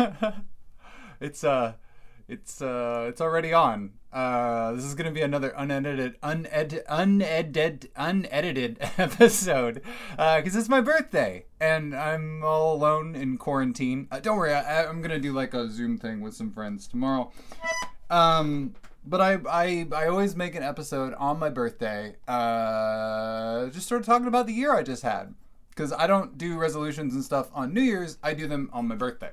it's uh it's uh it's already on. Uh this is gonna be another unedited uned unedited unedited episode. Uh because it's my birthday and I'm all alone in quarantine. Uh, don't worry, I, I'm gonna do like a Zoom thing with some friends tomorrow. Um but I, I I always make an episode on my birthday, uh, just sort of talking about the year I just had, because I don't do resolutions and stuff on New Year's. I do them on my birthday.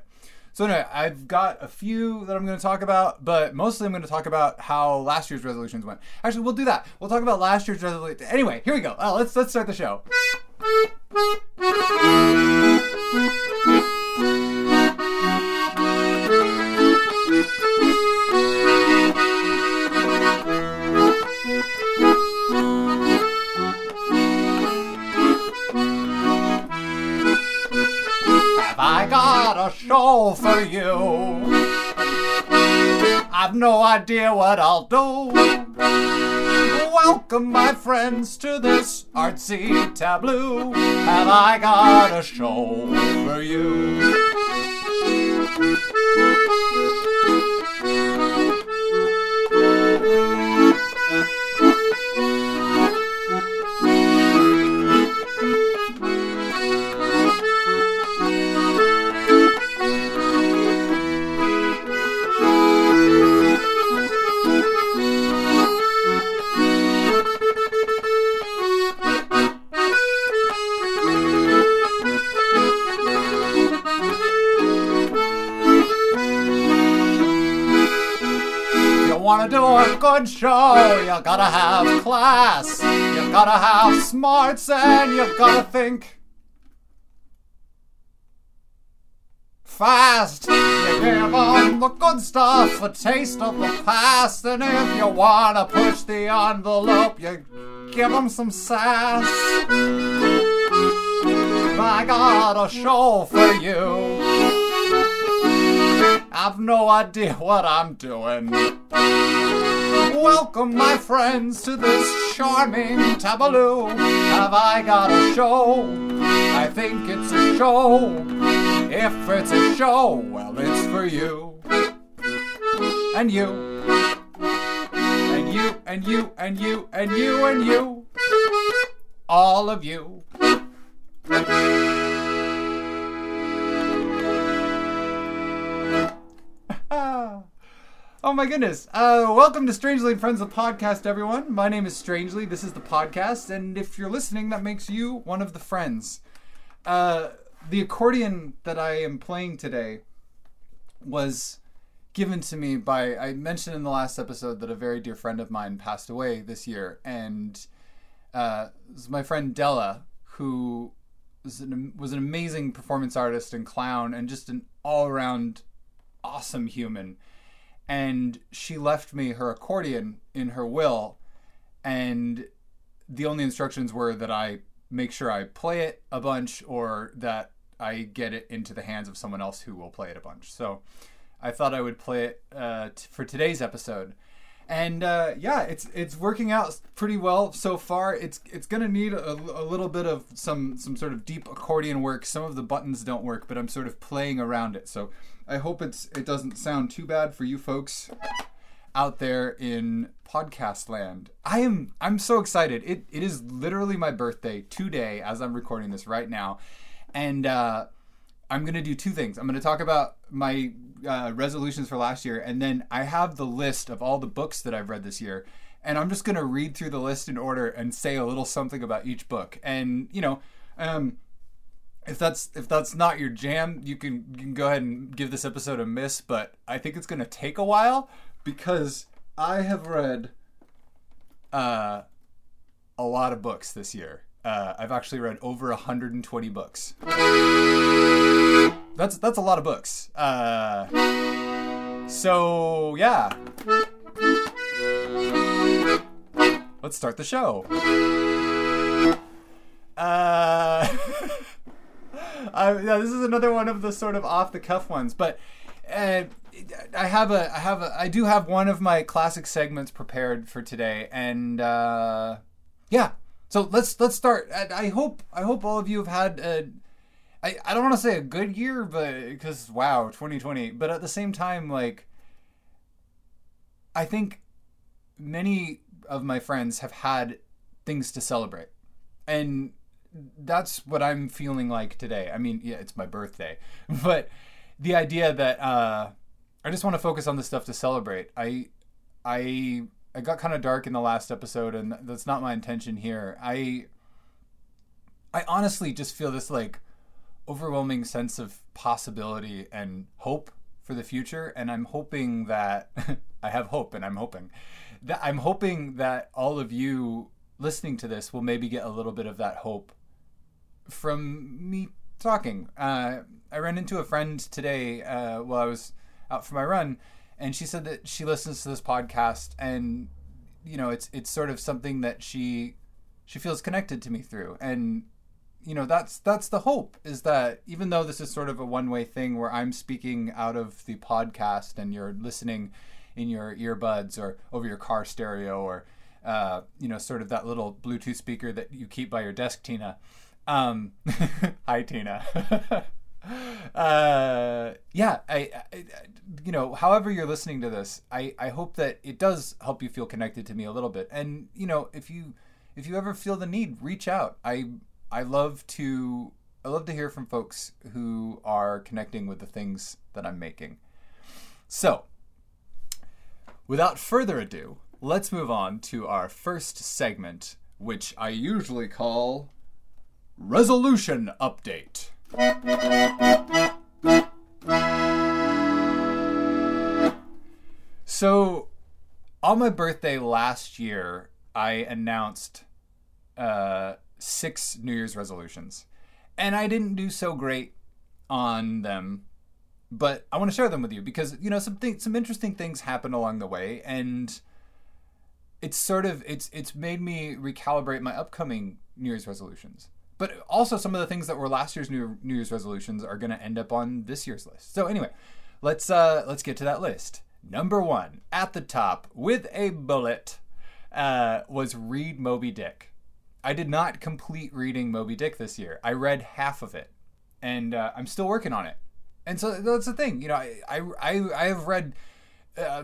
So anyway, I've got a few that I'm going to talk about, but mostly I'm going to talk about how last year's resolutions went. Actually, we'll do that. We'll talk about last year's resolution. Anyway, here we go. Oh, let's let's start the show. A show for you? I've no idea what I'll do. Welcome, my friends, to this artsy tableau. Have I got a show for you? Wanna do a good show, you gotta have class. You gotta have smarts and you gotta think fast. You give the good stuff, a taste of the past. And if you wanna push the envelope, you give 'em some sass. I got a show for you. I've no idea what I'm doing. Welcome, my friends, to this charming tableau. Have I got a show? I think it's a show. If it's a show, well, it's for you. And you. And you, and you, and you, and you, and you. All of you. Oh my goodness. Uh, welcome to Strangely and Friends, the podcast, everyone. My name is Strangely. This is the podcast. And if you're listening, that makes you one of the friends. Uh, the accordion that I am playing today was given to me by, I mentioned in the last episode that a very dear friend of mine passed away this year. And uh, my friend Della, who was an, was an amazing performance artist and clown and just an all around awesome human. And she left me her accordion in her will. And the only instructions were that I make sure I play it a bunch or that I get it into the hands of someone else who will play it a bunch. So I thought I would play it uh, t- for today's episode. And uh, yeah, it's it's working out pretty well so far. It's it's gonna need a, a little bit of some some sort of deep accordion work. Some of the buttons don't work, but I'm sort of playing around it. So I hope it's it doesn't sound too bad for you folks out there in podcast land. I am I'm so excited. It it is literally my birthday today as I'm recording this right now, and uh, I'm gonna do two things. I'm gonna talk about my uh, resolutions for last year, and then I have the list of all the books that I've read this year, and I'm just gonna read through the list in order and say a little something about each book. And you know, um, if that's if that's not your jam, you can you can go ahead and give this episode a miss. But I think it's gonna take a while because I have read uh, a lot of books this year. Uh, I've actually read over 120 books. That's that's a lot of books. Uh, so yeah, let's start the show. Uh, I, yeah, this is another one of the sort of off the cuff ones, but uh, I have a I have a I do have one of my classic segments prepared for today, and uh, yeah. So let's let's start. I, I hope I hope all of you have had a, I, I don't want to say a good year, but because wow, 2020. But at the same time, like, I think many of my friends have had things to celebrate, and that's what I'm feeling like today. I mean, yeah, it's my birthday, but the idea that uh, I just want to focus on the stuff to celebrate. I, I, I got kind of dark in the last episode, and that's not my intention here. I, I honestly just feel this like overwhelming sense of possibility and hope for the future, and I'm hoping that I have hope, and I'm hoping that I'm hoping that all of you listening to this will maybe get a little bit of that hope from me talking. Uh, I ran into a friend today uh, while I was out for my run, and she said that she listens to this podcast, and you know, it's it's sort of something that she she feels connected to me through, and you know, that's that's the hope is that even though this is sort of a one way thing where I'm speaking out of the podcast and you're listening in your earbuds or over your car stereo or uh, you know, sort of that little Bluetooth speaker that you keep by your desk, Tina. Um, hi, Tina. uh, yeah, I, I, you know, however you're listening to this, I, I hope that it does help you feel connected to me a little bit. And you know, if you, if you ever feel the need, reach out. I, I love to, I love to hear from folks who are connecting with the things that I'm making. So, without further ado, let's move on to our first segment, which I usually call Resolution Update. So, on my birthday last year, I announced uh, six New Year's resolutions. And I didn't do so great on them, but I want to share them with you because, you know, some, th- some interesting things happened along the way. And it's sort of it's it's made me recalibrate my upcoming New Year's resolutions. But also some of the things that were last year's New, New Year's resolutions are going to end up on this year's list. So anyway, let's uh, let's get to that list. Number one at the top with a bullet uh, was read Moby Dick. I did not complete reading Moby Dick this year. I read half of it, and uh, I'm still working on it. And so that's the thing, you know. I I I have read uh,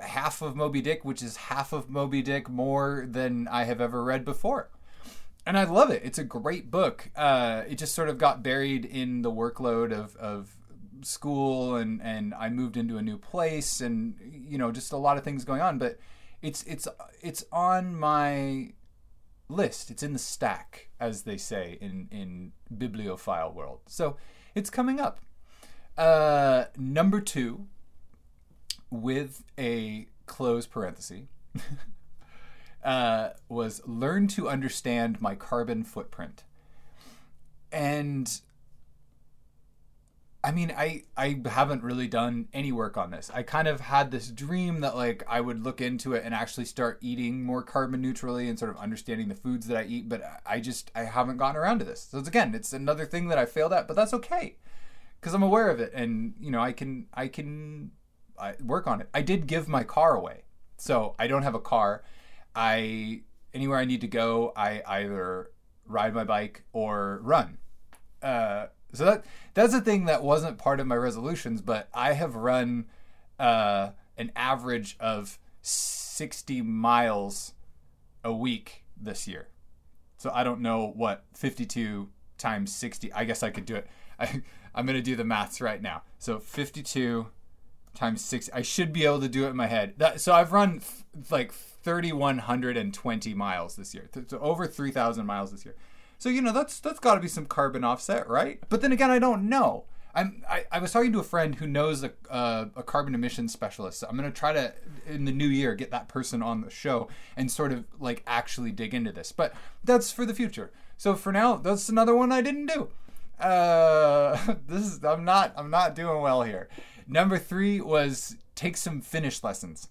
half of Moby Dick, which is half of Moby Dick more than I have ever read before. And I love it. It's a great book. Uh, it just sort of got buried in the workload of, of school, and, and I moved into a new place, and you know, just a lot of things going on. But it's it's it's on my list. It's in the stack, as they say in in bibliophile world. So it's coming up. Uh, number two with a close parenthesis uh, was learn to understand my carbon footprint. And I mean, I I haven't really done any work on this. I kind of had this dream that like I would look into it and actually start eating more carbon neutrally and sort of understanding the foods that I eat, but I just I haven't gotten around to this. So it's again, it's another thing that I failed at, but that's okay. Cuz I'm aware of it and, you know, I can I can I work on it. I did give my car away, so I don't have a car. I anywhere I need to go, I either ride my bike or run. Uh, so that that's a thing that wasn't part of my resolutions, but I have run uh, an average of sixty miles a week this year. So I don't know what fifty-two times sixty. I guess I could do it. I, I'm gonna do the maths right now. So fifty-two times six. I should be able to do it in my head. That, so I've run th- like 3,120 miles this year. So over 3,000 miles this year. So you know that's that's got to be some carbon offset, right? But then again, I don't know. I'm I, I was talking to a friend who knows a, uh, a carbon emissions specialist. So I'm gonna try to in the new year get that person on the show and sort of like actually dig into this. But that's for the future. So for now, that's another one I didn't do. Uh, this is I'm not I'm not doing well here. Number three was take some Finnish lessons.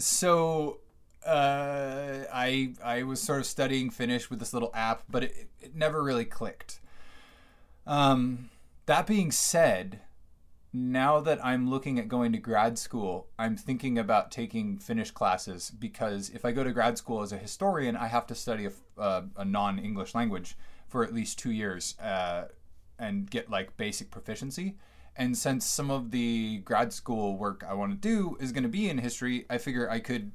So uh, I I was sort of studying Finnish with this little app, but it, it never really clicked. Um, that being said, now that I'm looking at going to grad school, I'm thinking about taking Finnish classes because if I go to grad school as a historian, I have to study a, uh, a non English language for at least two years. Uh, and get like basic proficiency. And since some of the grad school work I want to do is going to be in history, I figure I could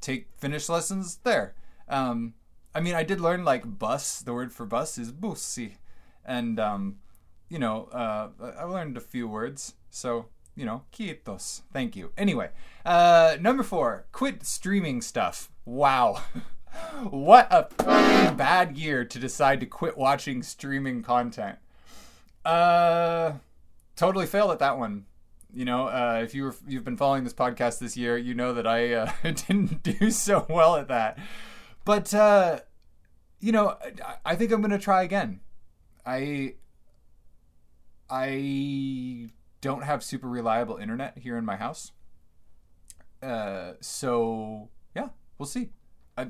take Finnish lessons there. Um, I mean, I did learn like bus. The word for bus is bussi, and um, you know, uh, I learned a few words. So you know, kiitos, thank you. Anyway, uh, number four, quit streaming stuff. Wow. what a bad year to decide to quit watching streaming content. Uh, totally failed at that one. You know, uh, if you were, you've been following this podcast this year, you know that I uh, didn't do so well at that. But uh, you know, I think I'm gonna try again. I I don't have super reliable internet here in my house. Uh, so yeah, we'll see. I,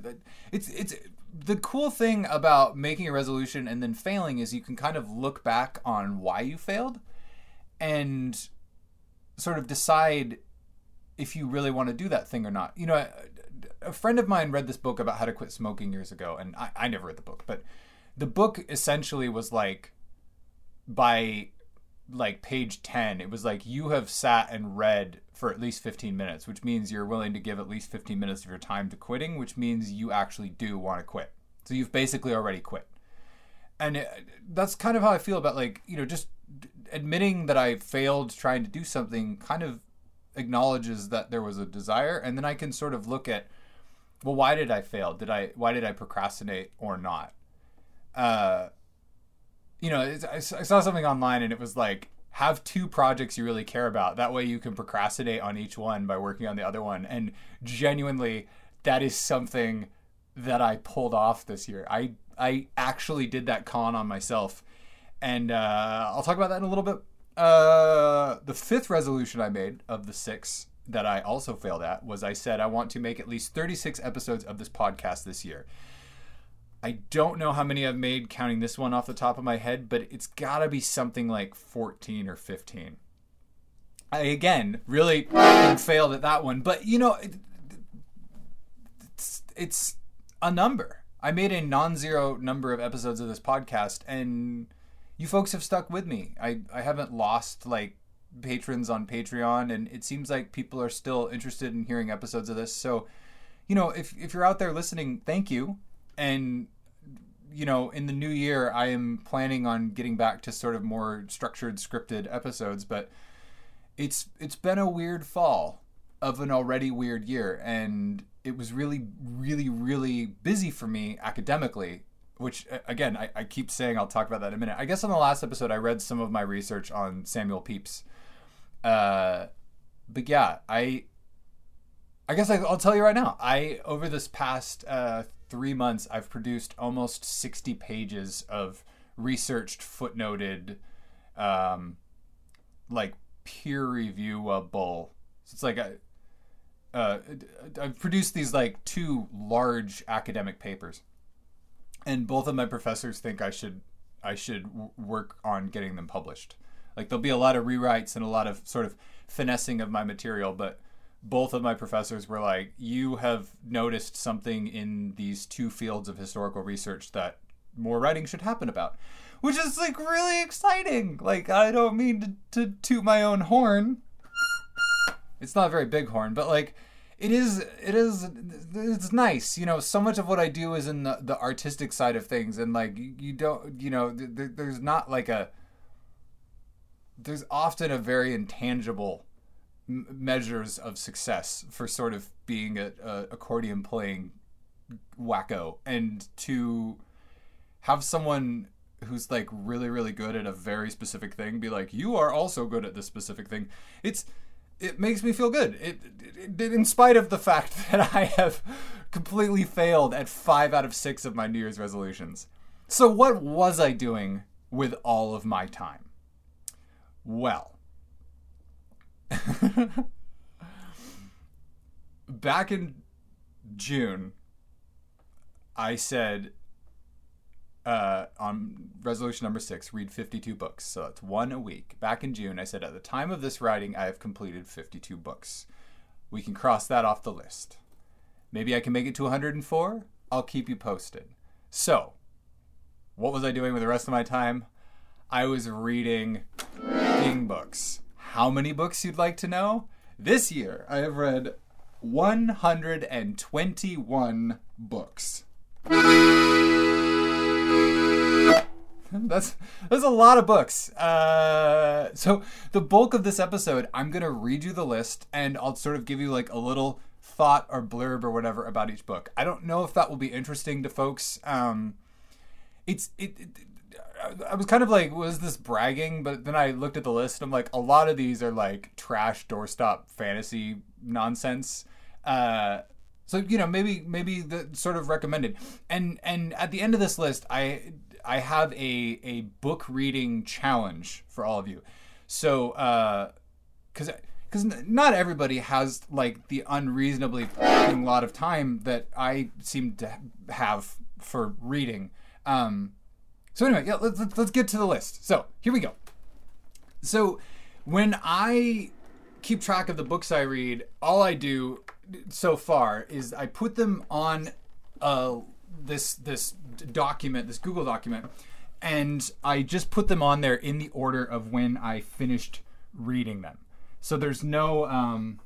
it's it's the cool thing about making a resolution and then failing is you can kind of look back on why you failed and sort of decide if you really want to do that thing or not. You know, a, a friend of mine read this book about how to quit smoking years ago, and I, I never read the book, but the book essentially was like by like page 10 it was like you have sat and read for at least 15 minutes which means you're willing to give at least 15 minutes of your time to quitting which means you actually do want to quit so you've basically already quit and it, that's kind of how i feel about like you know just admitting that i failed trying to do something kind of acknowledges that there was a desire and then i can sort of look at well why did i fail did i why did i procrastinate or not uh you know, I saw something online and it was like, have two projects you really care about. That way you can procrastinate on each one by working on the other one. And genuinely, that is something that I pulled off this year. I I actually did that con on myself, and uh, I'll talk about that in a little bit. Uh, the fifth resolution I made of the six that I also failed at was I said I want to make at least 36 episodes of this podcast this year. I don't know how many I've made counting this one off the top of my head, but it's got to be something like 14 or 15. I again really failed at that one, but you know, it's, it's a number. I made a non-zero number of episodes of this podcast, and you folks have stuck with me. I I haven't lost like patrons on Patreon, and it seems like people are still interested in hearing episodes of this. So, you know, if if you're out there listening, thank you and you know, in the new year, I am planning on getting back to sort of more structured, scripted episodes. But it's it's been a weird fall of an already weird year, and it was really, really, really busy for me academically. Which again, I, I keep saying I'll talk about that in a minute. I guess on the last episode, I read some of my research on Samuel Pepys. Uh, but yeah, I I guess I, will tell you right now. I over this past uh, three months, I've produced almost 60 pages of researched, footnoted, um, like peer reviewable. So it's like uh, I've produced these like two large academic papers, and both of my professors think I should I should work on getting them published. Like there'll be a lot of rewrites and a lot of sort of finessing of my material, but both of my professors were like, "You have noticed something in these two fields of historical research that more writing should happen about," which is like really exciting. Like, I don't mean to, to toot my own horn. It's not a very big horn, but like, it is. It is. It's nice, you know. So much of what I do is in the, the artistic side of things, and like, you don't, you know, th- there's not like a. There's often a very intangible measures of success for sort of being a, a accordion playing wacko and to have someone who's like really really good at a very specific thing be like you are also good at this specific thing it's it makes me feel good. It, it, it, in spite of the fact that i have completely failed at five out of six of my new year's resolutions. So what was i doing with all of my time? Well Back in June, I said uh, on resolution number six, read 52 books. So that's one a week. Back in June, I said, at the time of this writing, I have completed 52 books. We can cross that off the list. Maybe I can make it to 104. I'll keep you posted. So, what was I doing with the rest of my time? I was reading King books. How many books you'd like to know? This year, I have read 121 books. that's that's a lot of books. Uh, so the bulk of this episode, I'm gonna read you the list, and I'll sort of give you like a little thought or blurb or whatever about each book. I don't know if that will be interesting to folks. Um, it's it, it I was kind of like, was this bragging? But then I looked at the list. And I'm like, a lot of these are like trash doorstop fantasy nonsense. Uh, so you know, maybe maybe the sort of recommended. And and at the end of this list, I I have a a book reading challenge for all of you. So because. Uh, because not everybody has like the unreasonably lot of time that I seem to have for reading. Um, so anyway, yeah, let's, let's get to the list. So here we go. So when I keep track of the books I read, all I do so far is I put them on uh, this this document, this Google document, and I just put them on there in the order of when I finished reading them. So there's no um,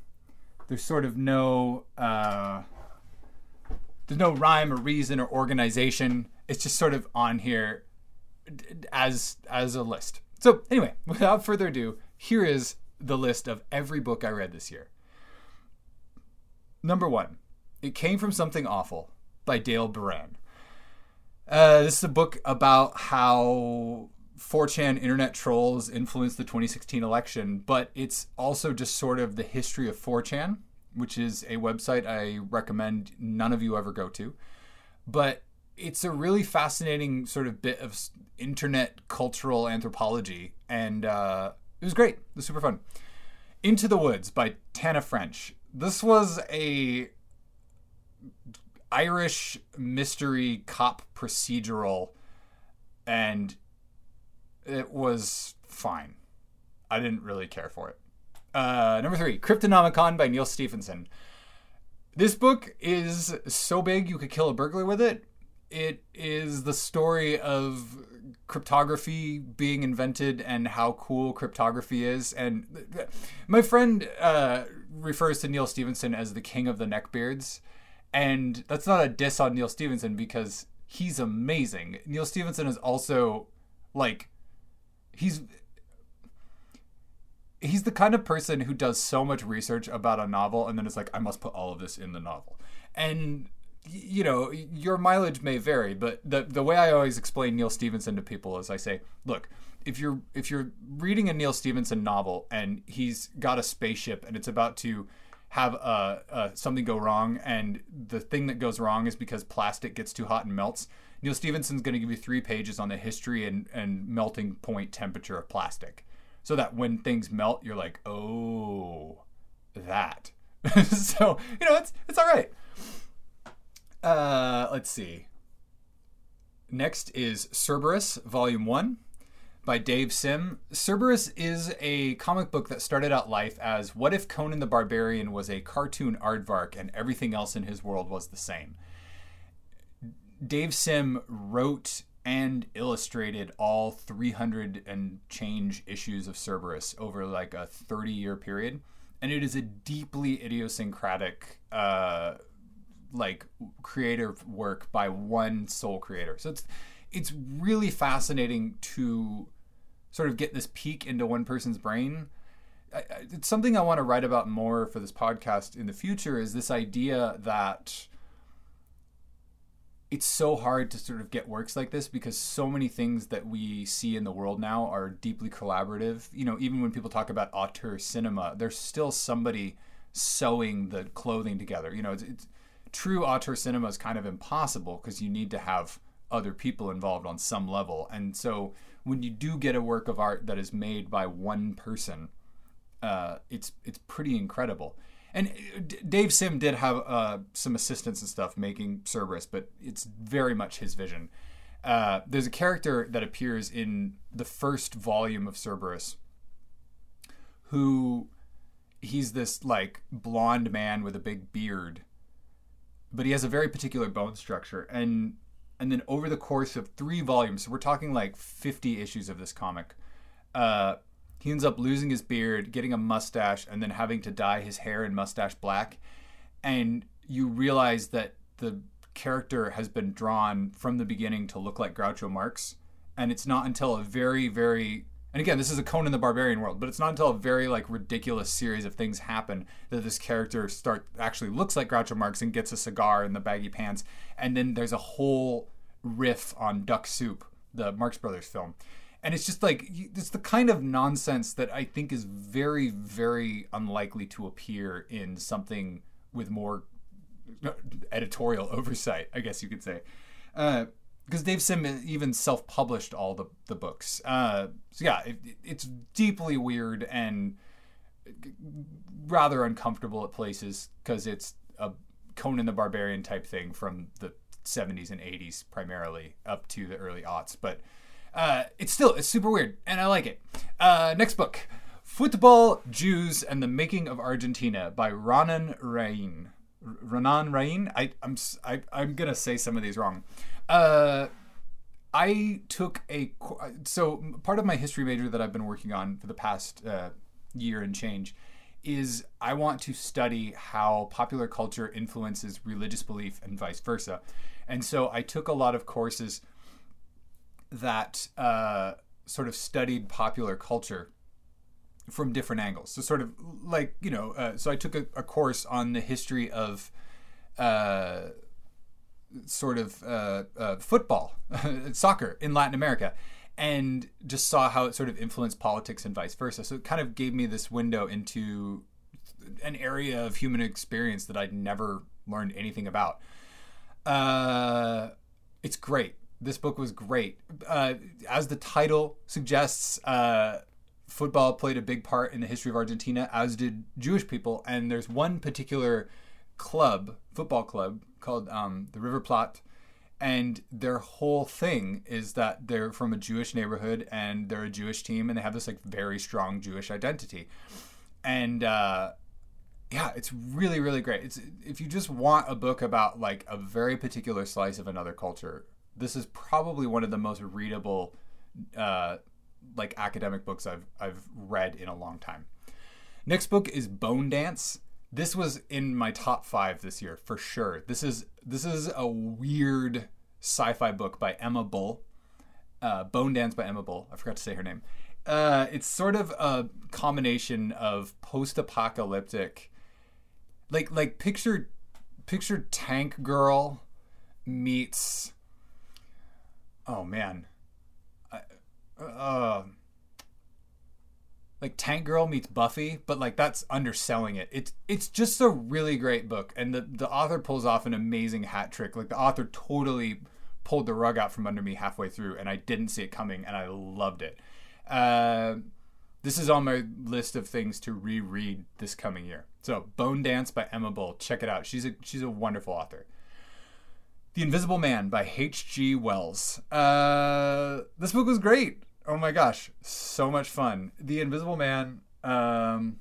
there's sort of no uh, there's no rhyme or reason or organization. It's just sort of on here as as a list. So anyway, without further ado, here is the list of every book I read this year. Number one, It Came From Something Awful by Dale Beran. Uh, this is a book about how 4chan internet trolls influenced the 2016 election, but it's also just sort of the history of 4chan, which is a website I recommend none of you ever go to. But it's a really fascinating sort of bit of internet cultural anthropology, and uh, it was great. It was super fun. Into the Woods by Tana French. This was a Irish mystery cop procedural, and it was fine. I didn't really care for it. Uh, number three, Cryptonomicon by Neal Stephenson. This book is so big you could kill a burglar with it. It is the story of cryptography being invented and how cool cryptography is. And my friend uh, refers to Neal Stephenson as the king of the neckbeards. And that's not a diss on Neal Stephenson because he's amazing. Neal Stephenson is also like he's he's the kind of person who does so much research about a novel and then it's like I must put all of this in the novel. And you know, your mileage may vary, but the the way I always explain Neal Stephenson to people is I say, look, if you're if you're reading a Neal Stephenson novel and he's got a spaceship and it's about to have a, a, something go wrong, and the thing that goes wrong is because plastic gets too hot and melts. Neal Stephenson's going to give you three pages on the history and, and melting point temperature of plastic, so that when things melt, you're like, oh, that. so you know, it's it's all right. Uh, let's see. Next is Cerebus, Volume One by Dave Sim. Cerebus is a comic book that started out life as What if Conan the Barbarian was a cartoon aardvark and everything else in his world was the same? Dave Sim wrote and illustrated all 300 and change issues of Cerebus over like a 30 year period. And it is a deeply idiosyncratic, uh, like creative work by one sole creator. So it's it's really fascinating to sort of get this peek into one person's brain. It's something I want to write about more for this podcast in the future is this idea that it's so hard to sort of get works like this because so many things that we see in the world now are deeply collaborative. You know, even when people talk about auteur cinema, there's still somebody sewing the clothing together. You know, it's, it's true auteur cinema is kind of impossible because you need to have other people involved on some level. And so when you do get a work of art that is made by one person, uh, it's it's pretty incredible. And uh, Dave Sim did have uh, some assistance and stuff making Cerebus, but it's very much his vision. Uh, there's a character that appears in the first volume of Cerebus who he's this like blonde man with a big beard, but he has a very particular bone structure. And and then over the course of three volumes, so we're talking like 50 issues of this comic, uh, he ends up losing his beard, getting a mustache, and then having to dye his hair and mustache black. And you realize that the character has been drawn from the beginning to look like Groucho Marx. And it's not until a very, very and again, this is a Conan the Barbarian world, but it's not until a very like ridiculous series of things happen that this character start actually looks like Groucho Marx and gets a cigar and the baggy pants, and then there's a whole riff on Duck Soup, the Marx Brothers film, and it's just like it's the kind of nonsense that I think is very, very unlikely to appear in something with more editorial oversight, I guess you could say. Uh, because Dave Sim even self-published all the the books. Uh, so yeah, it, it's deeply weird and rather uncomfortable at places because it's a Conan the Barbarian type thing from the 70s and 80s primarily up to the early aughts. But uh, it's still it's super weird and I like it. Uh, next book, Football, Jews, and the Making of Argentina by Raanan Rein. Raanan Rein. I, I'm I, I'm gonna say some of these wrong. Uh, I took a so part of my history major that I've been working on for the past uh, year and change is I want to study how popular culture influences religious belief and vice versa. And so I took a lot of courses that uh, sort of studied popular culture from different angles. So sort of like you know, uh, so I took a, a, course on the history of uh, sort of uh, uh, football, soccer in Latin America, and just saw how it sort of influenced politics and vice versa. So it kind of gave me this window into an area of human experience that I'd never learned anything about. Uh, it's great. This book was great. Uh, as the title suggests, uh, football played a big part in the history of Argentina, as did Jewish people. And there's one particular club, football club, called um, the River Plate, and their whole thing is that they're from a Jewish neighborhood and they're a Jewish team and they have this like very strong Jewish identity, and uh, yeah, it's really really great. It's if you just want a book about like a very particular slice of another culture, this is probably one of the most readable. Uh, like academic books I've I've read in a long time. Next book is Bone Dance this was in my top five this year for sure. This is this is a weird sci-fi book by Emma Bull. Uh, Bone Dance by Emma Bull. I forgot to say her name. Uh, it's sort of a combination of post-apocalyptic, like like picture picture Tank Girl meets. Oh man. I, uh, like Tank Girl meets Buffy, but like that's underselling it. It's it's just a really great book, and the the author pulls off an amazing hat trick. Like the author totally pulled the rug out from under me halfway through, and I didn't see it coming, and I loved it. Uh, this is on my list of things to reread this coming year. So Bone Dance by Emma Bull, check it out. She's a she's a wonderful author. The Invisible Man by H.G. Wells. Uh, this book was great. Oh my gosh, so much fun. The Invisible Man. Um,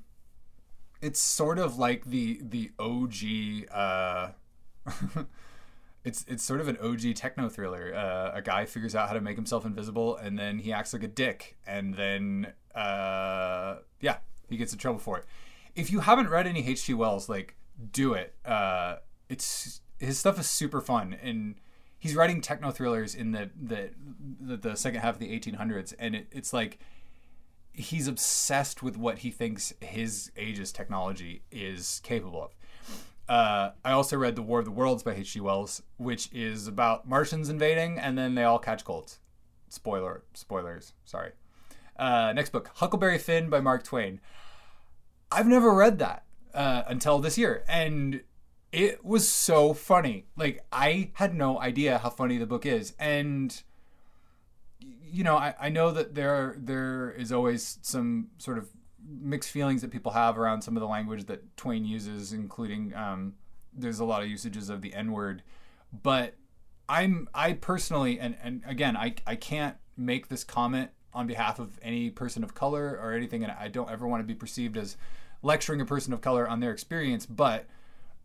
it's sort of like the the OG. Uh, it's it's sort of an OG techno thriller. Uh, a guy figures out how to make himself invisible, and then he acts like a dick, and then uh, yeah, he gets in trouble for it. If you haven't read any H.G. Wells, like do it. Uh, it's his stuff is super fun and he's writing techno thrillers in the the the, the second half of the 1800s, and it, it's like he's obsessed with what he thinks his age's technology is capable of. Uh, I also read The War of the Worlds by H.G. Wells, which is about Martians invading and then they all catch colds. Spoiler, spoilers, sorry. Uh, next book, Huckleberry Finn by Mark Twain. I've never read that uh, until this year, and it was so funny. Like I had no idea how funny the book is, and you know, I, I know that there there is always some sort of mixed feelings that people have around some of the language that Twain uses, including um, there's a lot of usages of the N word, but I'm I personally and and again I I can't make this comment on behalf of any person of color or anything, and I don't ever want to be perceived as lecturing a person of color on their experience, but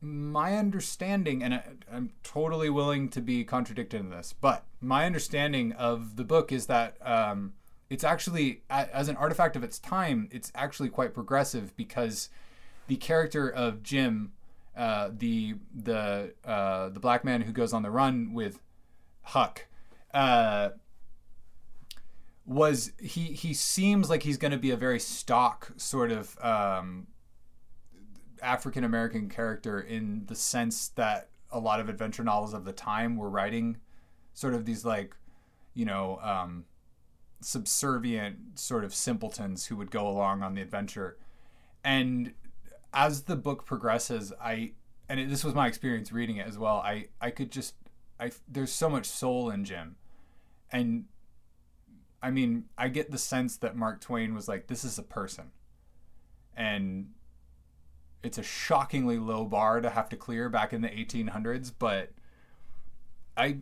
my understanding, and I, I'm totally willing to be contradicted in this, but my understanding of the book is that um, it's actually, as an artifact of its time, it's actually quite progressive because the character of Jim, uh, the the uh, the black man who goes on the run with Huck, uh, was he he seems like he's going to be a very stock sort of um, African American character in the sense that a lot of adventure novels of the time were writing sort of these like you know um, subservient sort of simpletons who would go along on the adventure. And as the book progresses i and it, this was my experience reading it as well i i could just i there's so much soul in jim. And i mean i get the sense that mark twain was like this is a person. And it's a shockingly low bar to have to clear back in the 1800s, but I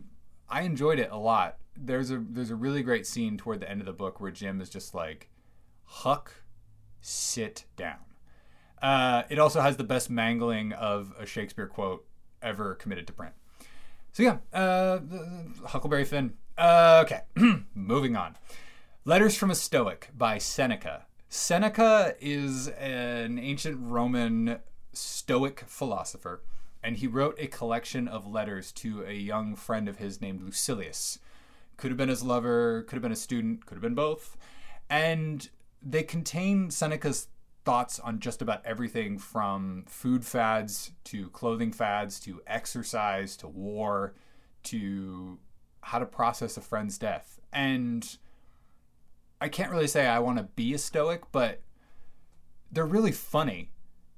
I enjoyed it a lot. There's a there's a really great scene toward the end of the book where Jim is just like, Huck, sit down. Uh, it also has the best mangling of a Shakespeare quote ever committed to print. So yeah, uh, Huckleberry Finn. Uh, okay, moving on. Letters from a Stoic by Seneca. Seneca is an ancient Roman Stoic philosopher, and he wrote a collection of letters to a young friend of his named Lucilius. Could have been his lover, could have been a student, could have been both. And they contain Seneca's thoughts on just about everything from food fads to clothing fads to exercise to war to how to process a friend's death. And I can't really say I want to be a stoic, but they're really funny.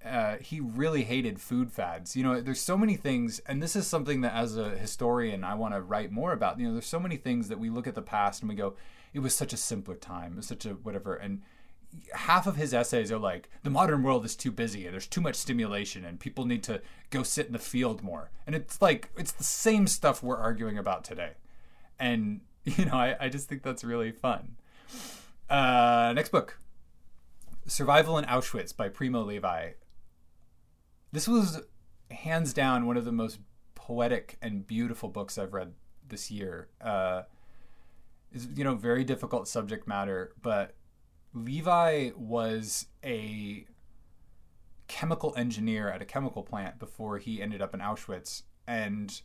Uh, he really hated food fads. You know, there's so many things, and this is something that as a historian I want to write more about. You know, there's so many things that we look at the past and we go, it was such a simpler time, it was such a whatever. And half of his essays are like, the modern world is too busy and there's too much stimulation and people need to go sit in the field more. And it's like, it's the same stuff we're arguing about today. And, you know, I, I just think that's really fun. Uh, next book Survival in Auschwitz by Primo Levi. This was hands down one of the most poetic and beautiful books I've read this year. Uh, is you know very difficult subject matter, but Levi was a chemical engineer at a chemical plant before he ended up in Auschwitz, and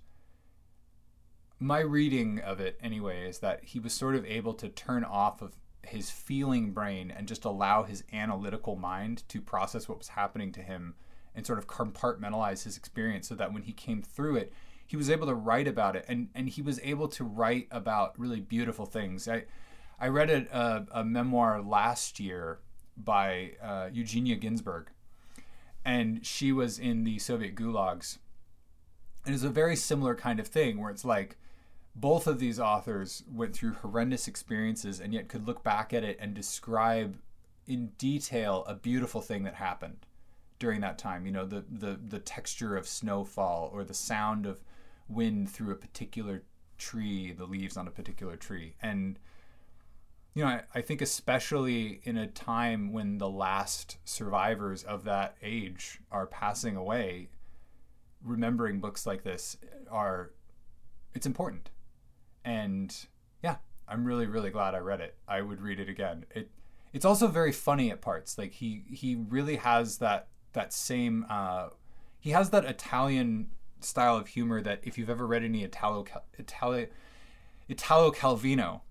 my reading of it anyway is that he was sort of able to turn off of his feeling brain and just allow his analytical mind to process what was happening to him and sort of compartmentalize his experience so that when he came through it he was able to write about it. And and he was able to write about really beautiful things. I i read a, a, a memoir last year by uh, eugenia ginzburg and she was in the soviet gulags. And it's a very similar kind of thing where it's like both of these authors went through horrendous experiences and yet could look back at it and describe in detail a beautiful thing that happened during that time. You know the the the texture of snowfall or the sound of wind through a particular tree the leaves on a particular tree. And you know I, I think especially in a time when the last survivors of that age are passing away remembering books like this are it's important and yeah, I'm really really glad I read it. I would read it again. It it's also very funny at parts. Like he he really has that that same uh, he has that Italian style of humor that if you've ever read any Italo Italo Italo Calvino,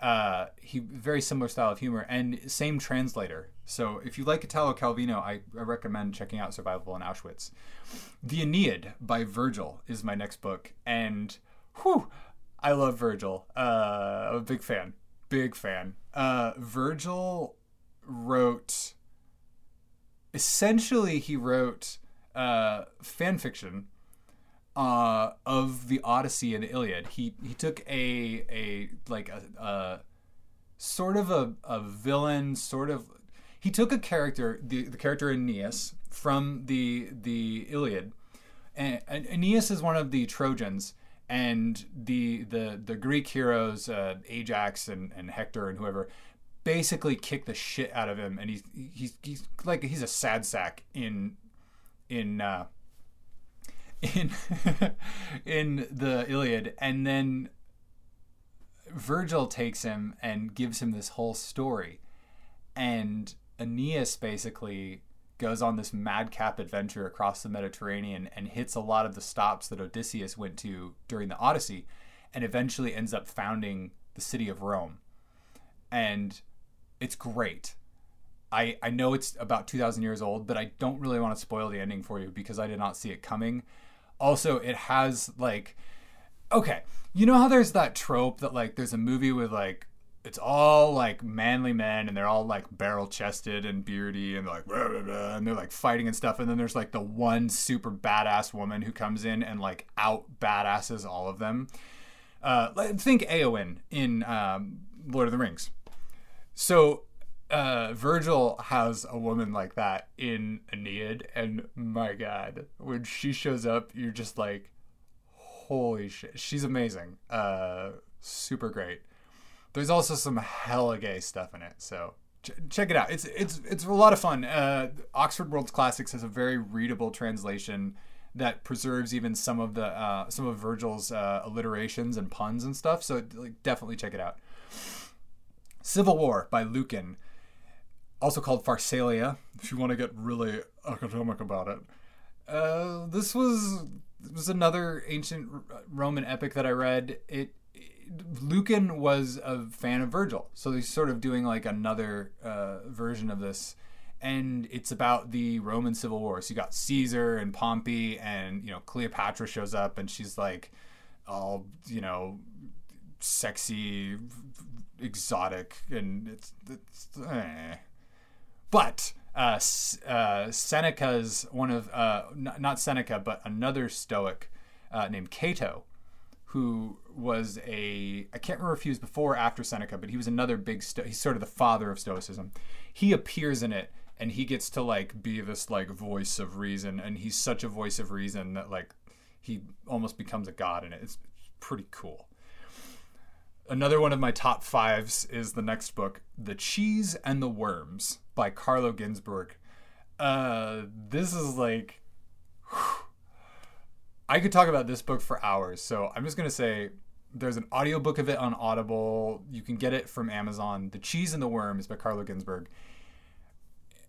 uh, he very similar style of humor and same translator. So if you like Italo Calvino, I, I recommend checking out Survival in Auschwitz. The Aeneid by Virgil is my next book, and whew, I love Virgil. Uh, I'm a big fan. Big fan. Uh, Virgil wrote. Essentially, he wrote uh, fan fiction uh, of the Odyssey and Iliad. He he took a a like a, a sort of a, a villain, sort of. He took a character, the, the character Aeneas from the the Iliad, and, and Aeneas is one of the Trojans and the the the Greek heroes uh, Ajax and, and Hector and whoever basically kick the shit out of him, and he's he's he's like he's a sad sack in in uh, in in the Iliad, and then Virgil takes him and gives him this whole story, and Aeneas basically goes on this madcap adventure across the Mediterranean and hits a lot of the stops that Odysseus went to during the Odyssey, and eventually ends up founding the city of Rome, and it's great. I, I know it's about 2,000 years old, but I don't really want to spoil the ending for you because I did not see it coming. Also, it has like, okay, you know how there's that trope that like there's a movie with like it's all like manly men and they're all like barrel chested and beardy and like blah, blah, blah, and they're like fighting and stuff and then there's like the one super badass woman who comes in and like out badasses all of them. Uh, think Eowyn in um, Lord of the Rings. So uh, Virgil has a woman like that in Aeneid, and my God, when she shows up, you're just like, holy shit, she's amazing. Uh, super great. There's also some hella gay stuff in it, so ch- check it out. It's it's it's a lot of fun. Uh, Oxford World's Classics has a very readable translation that preserves even some of the uh, some of Virgil's uh, alliterations and puns and stuff. So like, definitely check it out. Civil War by Lucan also called Pharsalia, if you want to get really academic about it. Uh, this was was another ancient Roman epic that I read. It, Lucan was a fan of Virgil, so he's sort of doing like another uh, version of this, and it's about the Roman Civil War. So you got Caesar and Pompey, and you know Cleopatra shows up, and she's like all you know sexy, exotic, and it's it's. Eh but uh, uh, Seneca's one of uh, n- not Seneca, but another Stoic uh, named Cato, who was a I can't remember if he was before or after Seneca, but he was another big Sto- he's sort of the father of Stoicism. He appears in it, and he gets to like be this like voice of reason, and he's such a voice of reason that like he almost becomes a god in it. It's pretty cool. Another one of my top fives is the next book, The Cheese and the Worms by Carlo Ginzburg. Uh, this is like. Whew. I could talk about this book for hours, so I'm just going to say there's an audiobook of it on Audible. You can get it from Amazon. The Cheese and the Worms by Carlo Ginzburg.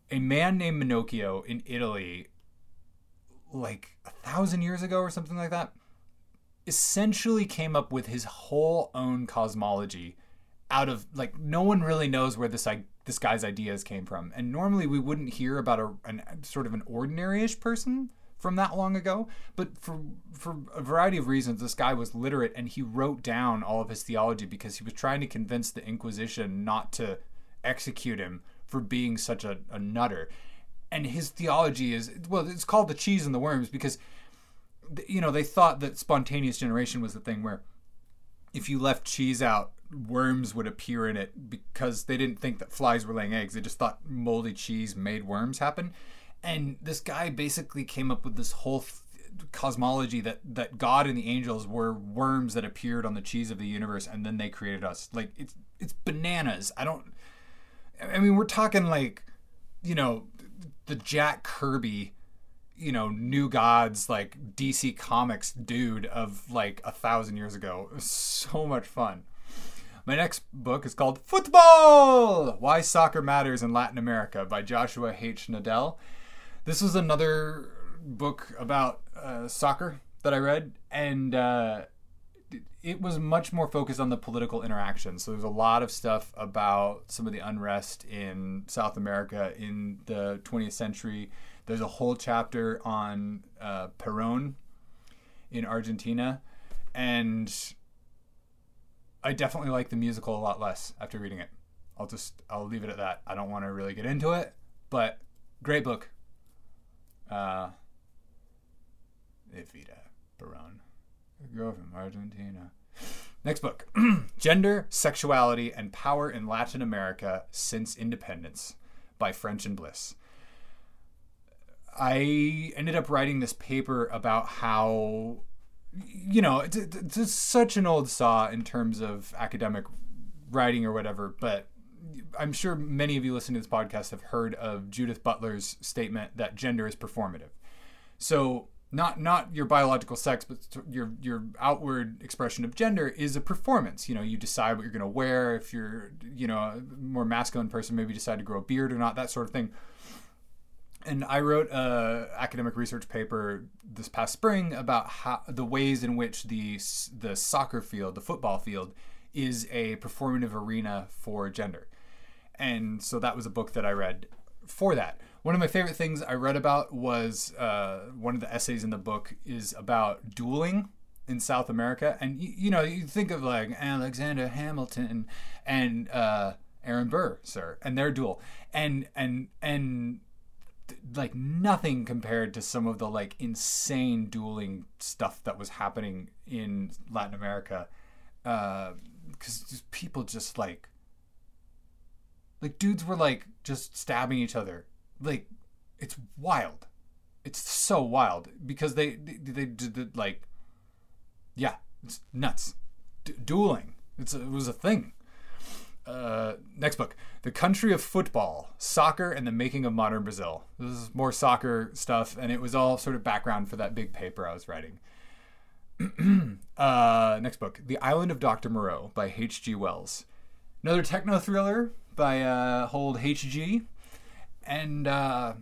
A man named Menocchio in Italy, like a thousand years ago or something like that, essentially came up with his whole own cosmology out of like no one really knows where this this guy's ideas came from and normally we wouldn't hear about a an, sort of an ordinary-ish person from that long ago but for for a variety of reasons this guy was literate and he wrote down all of his theology because he was trying to convince the inquisition not to execute him for being such a, a nutter and his theology is well it's called the cheese and the worms because you know, they thought that spontaneous generation was the thing where if you left cheese out, worms would appear in it because they didn't think that flies were laying eggs. They just thought moldy cheese made worms happen. And this guy basically came up with this whole th- cosmology that that God and the angels were worms that appeared on the cheese of the universe, and then they created us. Like it's it's bananas. I don't. I mean, we're talking like, you know, the Jack Kirby you know, new gods like DC Comics dude of like a thousand years ago. It was so much fun. My next book is called Football Why Soccer Matters in Latin America by Joshua H. Nadel. This was another book about uh, soccer that I read, and uh, it was much more focused on the political interaction. So there's a lot of stuff about some of the unrest in South America in the 20th century there's a whole chapter on uh, Peron in Argentina, and I definitely like the musical a lot less after reading it. I'll just I'll leave it at that. I don't want to really get into it, but great book. Uh, Evita Peron, a girl from Argentina. Next book Gender, Sexuality, and Power in Latin America Since Independence by French and Bliss. I ended up writing this paper about how, you know, it's, it's such an old saw in terms of academic writing or whatever, but I'm sure many of you listening to this podcast have heard of Judith Butler's statement that gender is performative. So not not your biological sex, but your your outward expression of gender is a performance. You know, you decide what you're going to wear. If you're you know a more masculine person, maybe decide to grow a beard or not, that sort of thing. And I wrote a academic research paper this past spring about how the ways in which the the soccer field, the football field, is a performative arena for gender. And so that was a book that I read for that. One of my favorite things I read about was uh, one of the essays in the book is about dueling in South America, and you, you know you think of like Alexander Hamilton and uh, Aaron Burr, sir, and their duel, and and and like nothing compared to some of the like insane dueling stuff that was happening in Latin America, because people just like like dudes were like just stabbing each other like it's wild. It's so wild because they they, did like yeah, it's nuts. D- dueling. It's a, it was a thing. Uh, next book, The Country of Football, Soccer and the Making of Modern Brazil. This is more soccer stuff, and it was all sort of background for that big paper I was writing. uh, next book, The Island of Dr. Moreau by H.G. Wells. Another techno thriller by uh, Hold H.G and uh,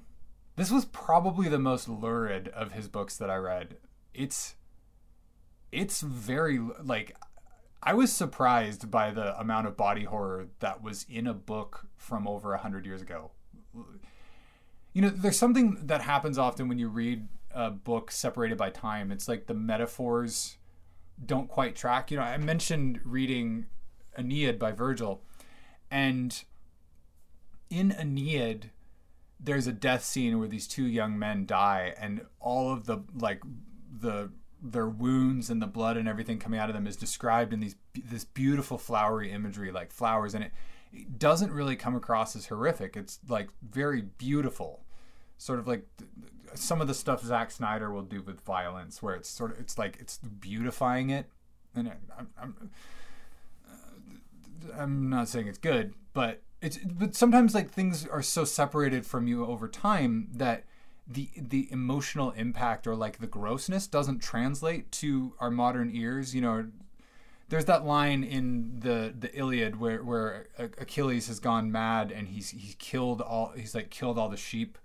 this was probably the most lurid of his books that I read. It's it's very like I was surprised by the amount of body horror that was in a book from over a hundred years ago. You know, there's something that happens often when you read a book separated by time. It's like the metaphors don't quite track. You know, I mentioned reading Aeneid by Virgil, and in Aeneid, there's a death scene where these two young men die and all of the like the their wounds and the blood and everything coming out of them is described in these this beautiful flowery imagery like flowers and it, it doesn't really come across as horrific it's like very beautiful sort of like some of the stuff Zack Snyder will do with violence where it's sort of it's like it's beautifying it. And I'm, I'm, uh, I'm not saying it's good but it's but sometimes like things are so separated from you over time that the the emotional impact or like the grossness doesn't translate to our modern ears you know. There's that line in the the Iliad where where Achilles has gone mad and he's he's killed all he's like killed all the sheep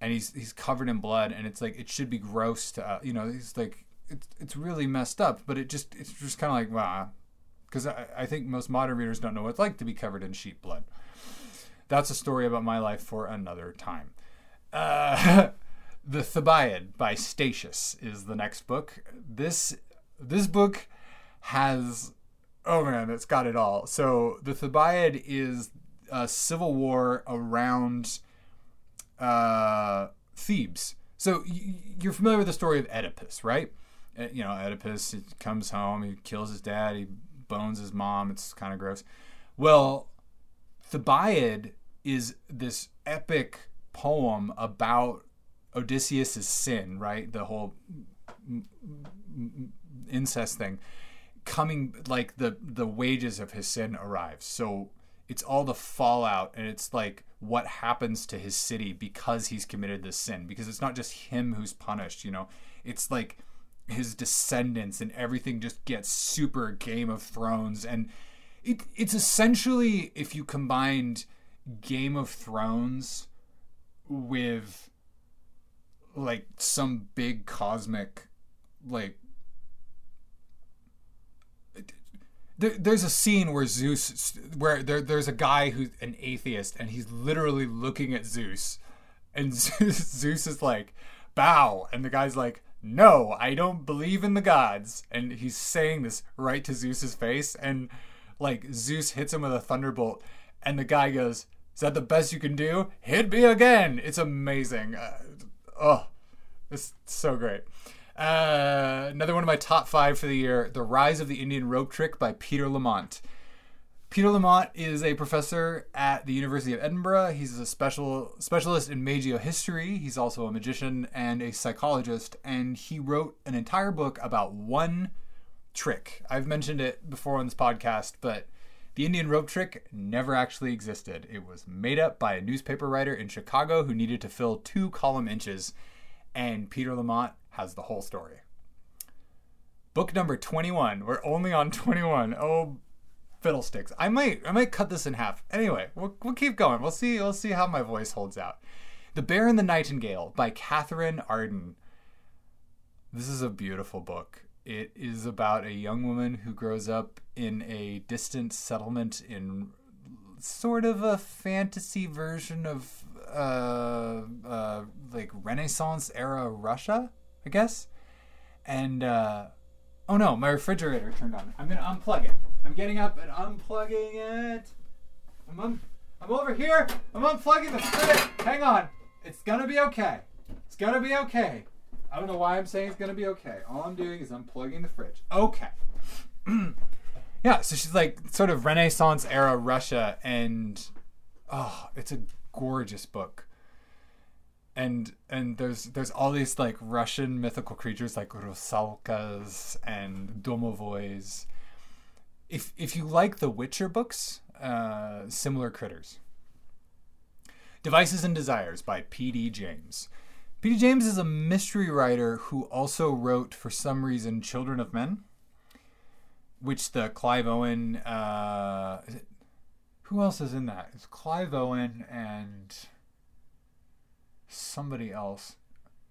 and he's he's covered in blood and it's like it should be gross to uh, you know he's like it's it's really messed up but it just it's just kind of like wow because I, I think most modern readers don't know what it's like to be covered in sheep blood. That's a story about my life for another time. Uh, the Thebaid by Statius is the next book. This this book has oh man, it's got it all. So the Thebaid is a civil war around uh, Thebes. So you're familiar with the story of Oedipus, right? Uh, you know, Oedipus comes home, he kills his dad, he bones his mom. It's kind of gross. Well, Thebaid is this epic poem about Odysseus's sin, right? The whole incest thing coming like the the wages of his sin arrives. So it's all the fallout and it's like what happens to his city because he's committed this sin because it's not just him who's punished, you know. It's like his descendants and everything just gets super Game of Thrones and it, it's essentially if you combined Game of Thrones with like some big cosmic like there, there's a scene where Zeus where there, there's a guy who's an atheist and he's literally looking at Zeus and Zeus, is like bow and the guy's like no, I don't believe in the gods. And he's saying this right to Zeus's face. And like Zeus hits him with a thunderbolt. And the guy goes, Is that the best you can do? Hit me again. It's amazing. Uh, oh, it's so great. Uh, another one of my top five for the year The Rise of the Indian Rope Trick by Peter Lamont. Peter Lamont is a professor at the University of Edinburgh. He's a special specialist in Meiji history. He's also a magician and a psychologist, and he wrote an entire book about one trick. I've mentioned it before on this podcast, but the Indian rope trick never actually existed. It was made up by a newspaper writer in Chicago who needed to fill two column inches, and Peter Lamont has the whole story. Book number 21. We're only on 21. Oh, fiddlesticks. I might I might cut this in half. Anyway, we'll, we'll keep going. We'll see we'll see how my voice holds out. The Bear and the Nightingale by Katherine Arden. This is a beautiful book. It is about a young woman who grows up in a distant settlement in sort of a fantasy version of uh, uh, like Renaissance era Russia, I guess. And uh, oh no, my refrigerator turned on. I'm gonna unplug it. I'm getting up and unplugging it. I'm un- I'm over here. I'm unplugging the fridge. Hang on. It's gonna be okay. It's gonna be okay. I don't know why I'm saying it's gonna be okay. All I'm doing is unplugging the fridge. Okay. yeah, so she's like sort of Renaissance era Russia, and oh, it's a gorgeous book. And and there's there's all these like Russian mythical creatures like rusalkas and domovoys. If if you like the Witcher books, uh, similar critters. Devices and Desires by P.D. James. P.D. James is a mystery writer who also wrote, for some reason, Children of Men, which the Clive Owen. Uh, who else is in that? It's Clive Owen and somebody else.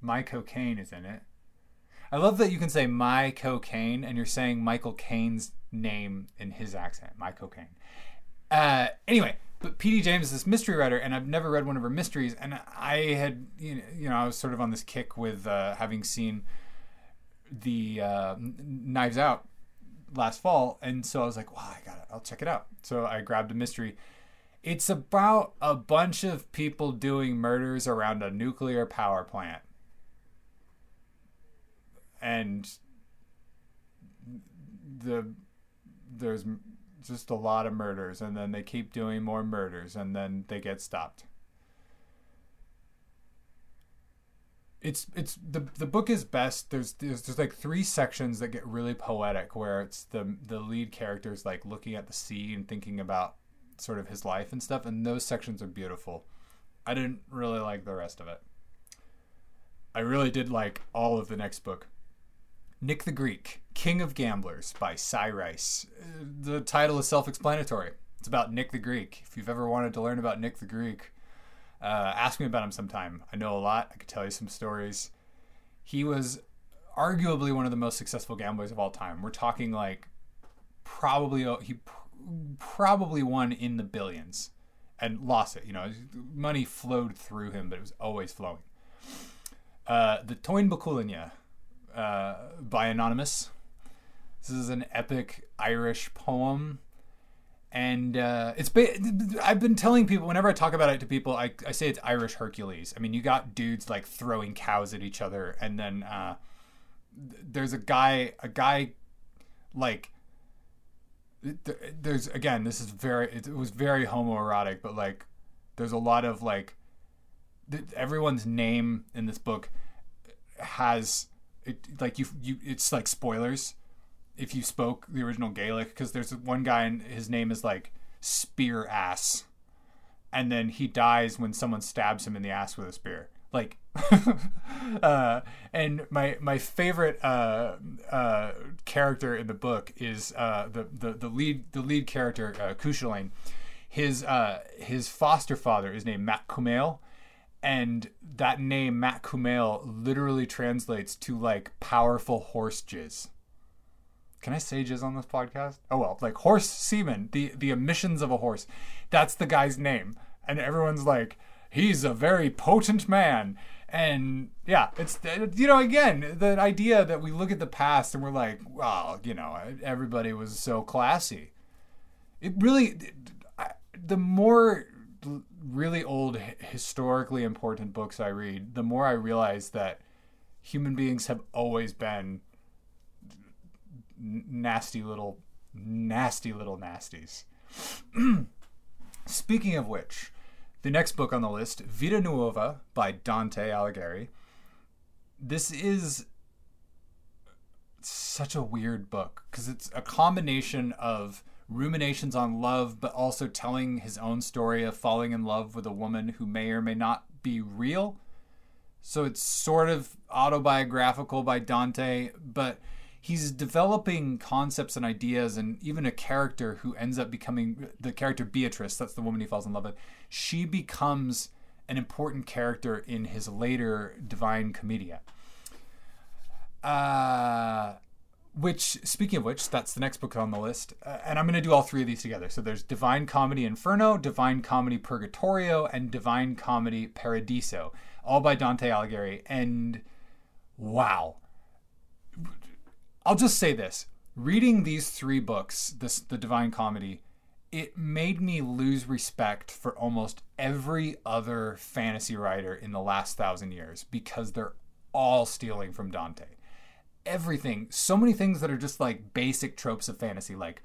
My Cocaine is in it. I love that you can say My Cocaine and you're saying Michael Caine's name in his accent. My Cocaine. Uh, anyway, but P.D. James is this mystery writer, and I've never read one of her mysteries. And I had, you know, you know I was sort of on this kick with uh, having seen the uh, Knives Out last fall, and so I was like, "Wow, I got it! I'll check it out." So I grabbed a mystery. It's about a bunch of people doing murders around a nuclear power plant, and the there's just a lot of murders and then they keep doing more murders and then they get stopped. It's it's the the book is best. There's, there's there's like three sections that get really poetic where it's the the lead characters like looking at the sea and thinking about sort of his life and stuff and those sections are beautiful i didn't really like the rest of it i really did like all of the next book Nick the Greek, King of Gamblers by Cy Rice. The title is self explanatory. It's about Nick the Greek. If you've ever wanted to learn about Nick the Greek, uh, ask me about him sometime. I know a lot. I could tell you some stories. He was arguably one of the most successful gamblers of all time. We're talking like probably he probably won in the billions and lost it. You know, money flowed through him, but it was always flowing. Uh, the Bó Cúailnge uh, by Anonymous. This is an epic Irish poem. And uh, it's I've been telling people whenever I talk about it to people, I, I say it's Irish Hercules. I mean, you got dudes like throwing cows at each other, and then uh, there's a guy, a guy, like there's again, this is very it was very homoerotic, but like there's a lot of like everyone's name in this book has it like you you it's like spoilers. If you spoke the original Gaelic because there's one guy and his name is like spear ass. And then he dies when someone stabs him in the ass with a spear. Like uh, and my my favorite uh, uh, character in the book is uh, the, the the lead the lead character uh. His uh, his foster father is named Mac Cumhaill, and that name Mac Cumhaill literally translates to like powerful horse jizz. Can I say jizz on this podcast? Oh well, like horse semen, the the emissions of a horse. That's the guy's name, and everyone's like, he's a very potent man. And yeah, it's you know again the idea that we look at the past and we're like, well, you know, everybody was so classy. It really, the more really old historically important books I read, the more I realize that human beings have always been nasty little nasty little nasties. Speaking of which, the next book on the list, Vita Nuova by Dante Alighieri. This is such a weird book because it's a combination of ruminations on love, but also telling his own story of falling in love with a woman who may or may not be real. So it's sort of autobiographical by Dante, but he's developing concepts and ideas and even a character who ends up becoming the character Beatrice, that's the woman he falls in love with. She becomes an important character in his later Divine Commedia. Uh, which, speaking of which, that's the next book on the list. Uh, and I'm going to do all three of these together. So there's Divine Comedy Inferno, Divine Comedy Purgatorio, and Divine Comedy Paradiso, all by Dante Alighieri. And wow. I'll just say this reading these three books, this the Divine Comedy, it made me lose respect for almost every other fantasy writer in the last thousand years because they're all stealing from Dante everything. So many things that are just like basic tropes of fantasy, like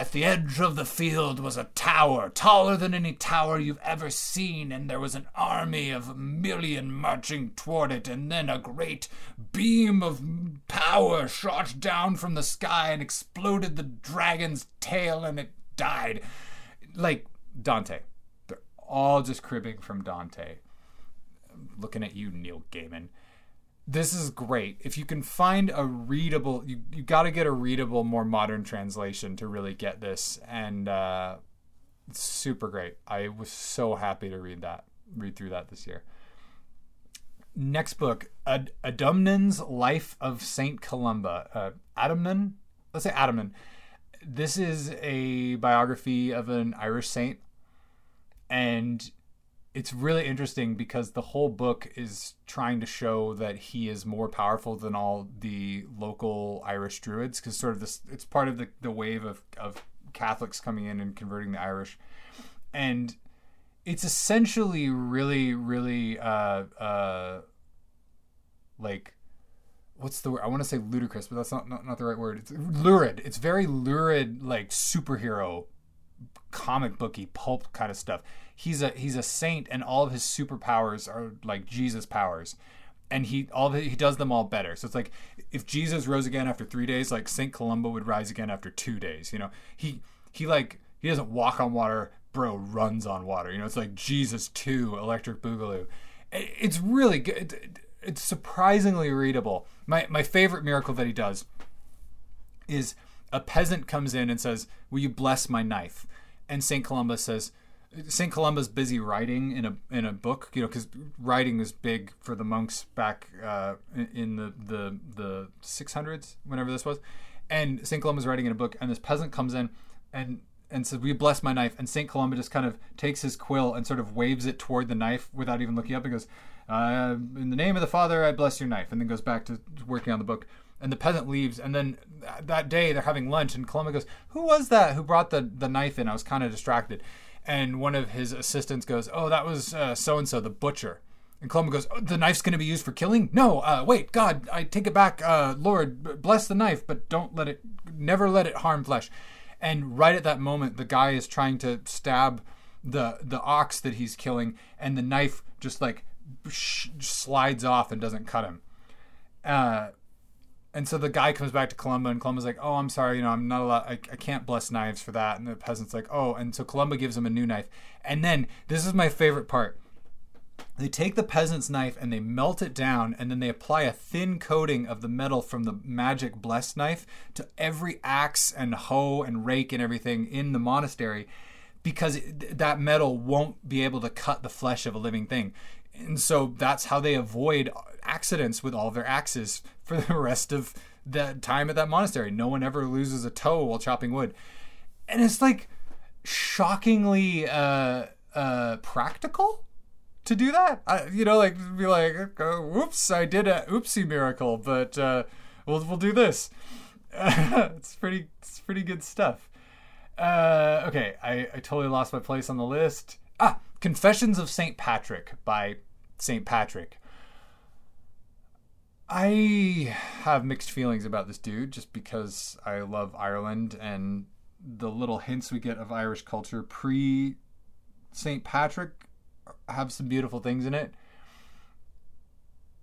at the edge of the field was a tower, taller than any tower you've ever seen, and there was an army of a million marching toward it, and then a great beam of power shot down from the sky and exploded the dragon's tail, and it died. Like Dante. They're all just cribbing from Dante. looking at you, Neil Gaiman this is great. If you can find a readable, you you got to get a readable, more modern translation to really get this, and uh, it's super great. I was so happy to read that, read through that this year. Next book, Ad- Adamnan's Life of Saint Columba. Uh, Adamnan, let's say Adamnan. This is a biography of an Irish saint, and it's really interesting because the whole book is trying to show that he is more powerful than all the local Irish druids because sort of this it's part of the, the wave of, of Catholics coming in and converting the Irish. And it's essentially really really uh uh like what's the word? I want to say ludicrous but that's not, not not the right word. It's lurid. It's very lurid like superhero comic booky pulp kind of stuff. He's a he's a saint, and all of his superpowers are like Jesus powers, and he all he does them all better. So it's like if Jesus rose again after three days, like Saint Columba would rise again after two days. You know, he he like he doesn't walk on water, bro runs on water. You know, it's like Jesus two Electric Boogaloo. It's really good. It's surprisingly readable. My my favorite miracle that he does is a peasant comes in and says, "Will you bless my knife?" and Saint Columba says, Saint Columba's busy writing in a in a book, you know, because writing was big for the monks back uh, in the the the 600s, whenever this was. And Saint Columba's writing in a book, and this peasant comes in and and says, "We bless my knife." And Saint Columba just kind of takes his quill and sort of waves it toward the knife without even looking up. and goes, uh, "In the name of the Father, I bless your knife," and then goes back to working on the book and the peasant leaves and then that day they're having lunch and Columba goes who was that who brought the, the knife in I was kind of distracted and one of his assistants goes oh that was so and so the butcher. And Columba goes oh, the knife's going to be used for killing? No uh, wait God I take it back uh, Lord bless the knife but don't let it never let it harm flesh. And right at that moment the guy is trying to stab the the ox that he's killing and the knife just like sh- slides off and doesn't cut him. Uh, and so the guy comes back to Columba, and Columba's like, "Oh, I'm sorry, you know, I'm not allowed. I, I can't bless knives for that." And the peasant's like, "Oh," and so Columba gives him a new knife. And then this is my favorite part. They take the peasant's knife and they melt it down, and then they apply a thin coating of the metal from the magic blessed knife to every axe and hoe and rake and everything in the monastery, because that metal won't be able to cut the flesh of a living thing. And so that's how they avoid uh, accidents with all of their axes for the rest of the time at that monastery. No one ever loses a toe while chopping wood. And it's like shockingly uh, uh, practical to do that. I, you know, like be like, oh, "Whoops, I did a oopsie miracle," but uh, we'll we'll do this. it's pretty it's pretty good stuff. Uh, okay, I, I totally lost my place on the list. Ah, Confessions of Saint Patrick by Saint Patrick. I have mixed feelings about this dude just because I love Ireland and the little hints we get of Irish culture pre St. Patrick have some beautiful things in it.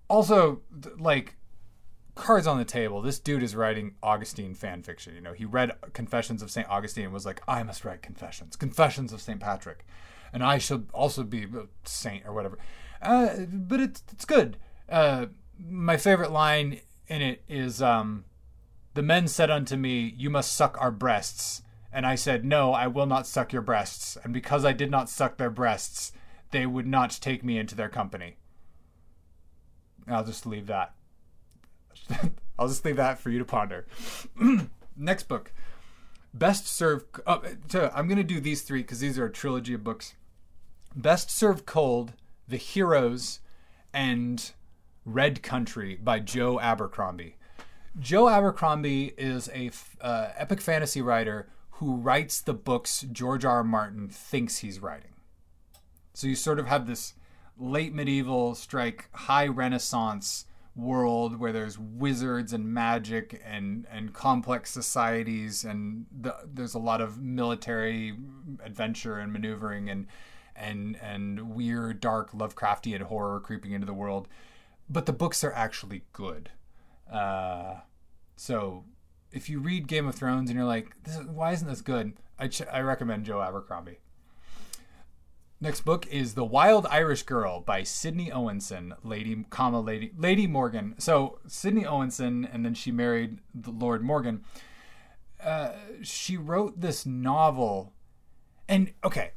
Also, like cards on the table. This dude is writing Augustine fan fiction. You know, he read Confessions of St. Augustine and was like, I must write Confessions, Confessions of St. Patrick, and I should also be a saint or whatever. Uh, but it's it's good. Uh, my favorite line in it is um, the men said unto me, "You must suck our breasts." And I said, No, I will not suck your breasts. And because I did not suck their breasts, they would not take me into their company. I'll just leave that. I'll just leave that for you to ponder. Next book. Best Serve. Oh, so I'm going to do these three because these are a trilogy of books. Best Serve Cold, The Heroes, and Red Country by Joe Abercrombie. Joe Abercrombie is a uh, epic fantasy writer who writes the books George R. R. Martin thinks he's writing. So you sort of have this late medieval strike high renaissance world where there's wizards and magic and and complex societies and the, there's a lot of military adventure and maneuvering and and and weird dark lovecraftian horror creeping into the world but the books are actually good uh, so if you read Game of Thrones and you're like, why isn't this good? I, ch- I recommend Joe Abercrombie. Next book is The Wild Irish Girl by Sydney Owenson, Lady, comma Lady Lady Morgan. So Sydney Owenson, and then she married the Lord Morgan. Uh, she wrote this novel, and okay,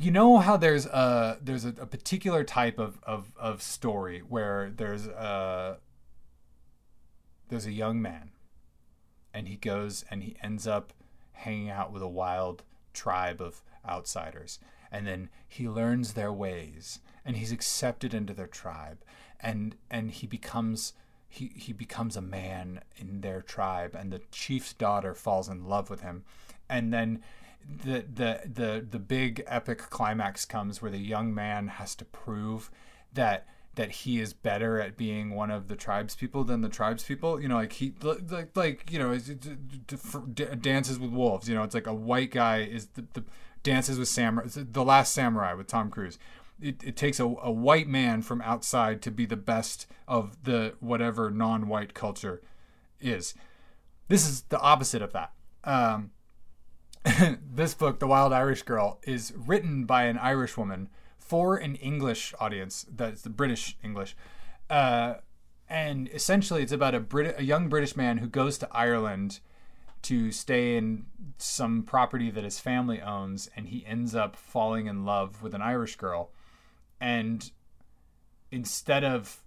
you know how there's a there's a, a particular type of, of of story where there's a there's a young man and he goes and he ends up hanging out with a wild tribe of outsiders. And then he learns their ways and he's accepted into their tribe and and he becomes he, he becomes a man in their tribe and the chief's daughter falls in love with him. And then the the the the big epic climax comes where the young man has to prove that that he is better at being one of the tribes people than the tribes people. You know, like he like like you know dances with wolves. You know, it's like a white guy is the, the dances with samurai. The Last Samurai with Tom Cruise. It, it takes a, a white man from outside to be the best of the whatever non-white culture is. This is the opposite of that. Um, this book, The Wild Irish Girl, is written by an Irish woman for an English audience, that's the British English. Uh, and essentially, it's about a Brit- a young British man who goes to Ireland to stay in some property that his family owns, and he ends up falling in love with an Irish girl. And instead of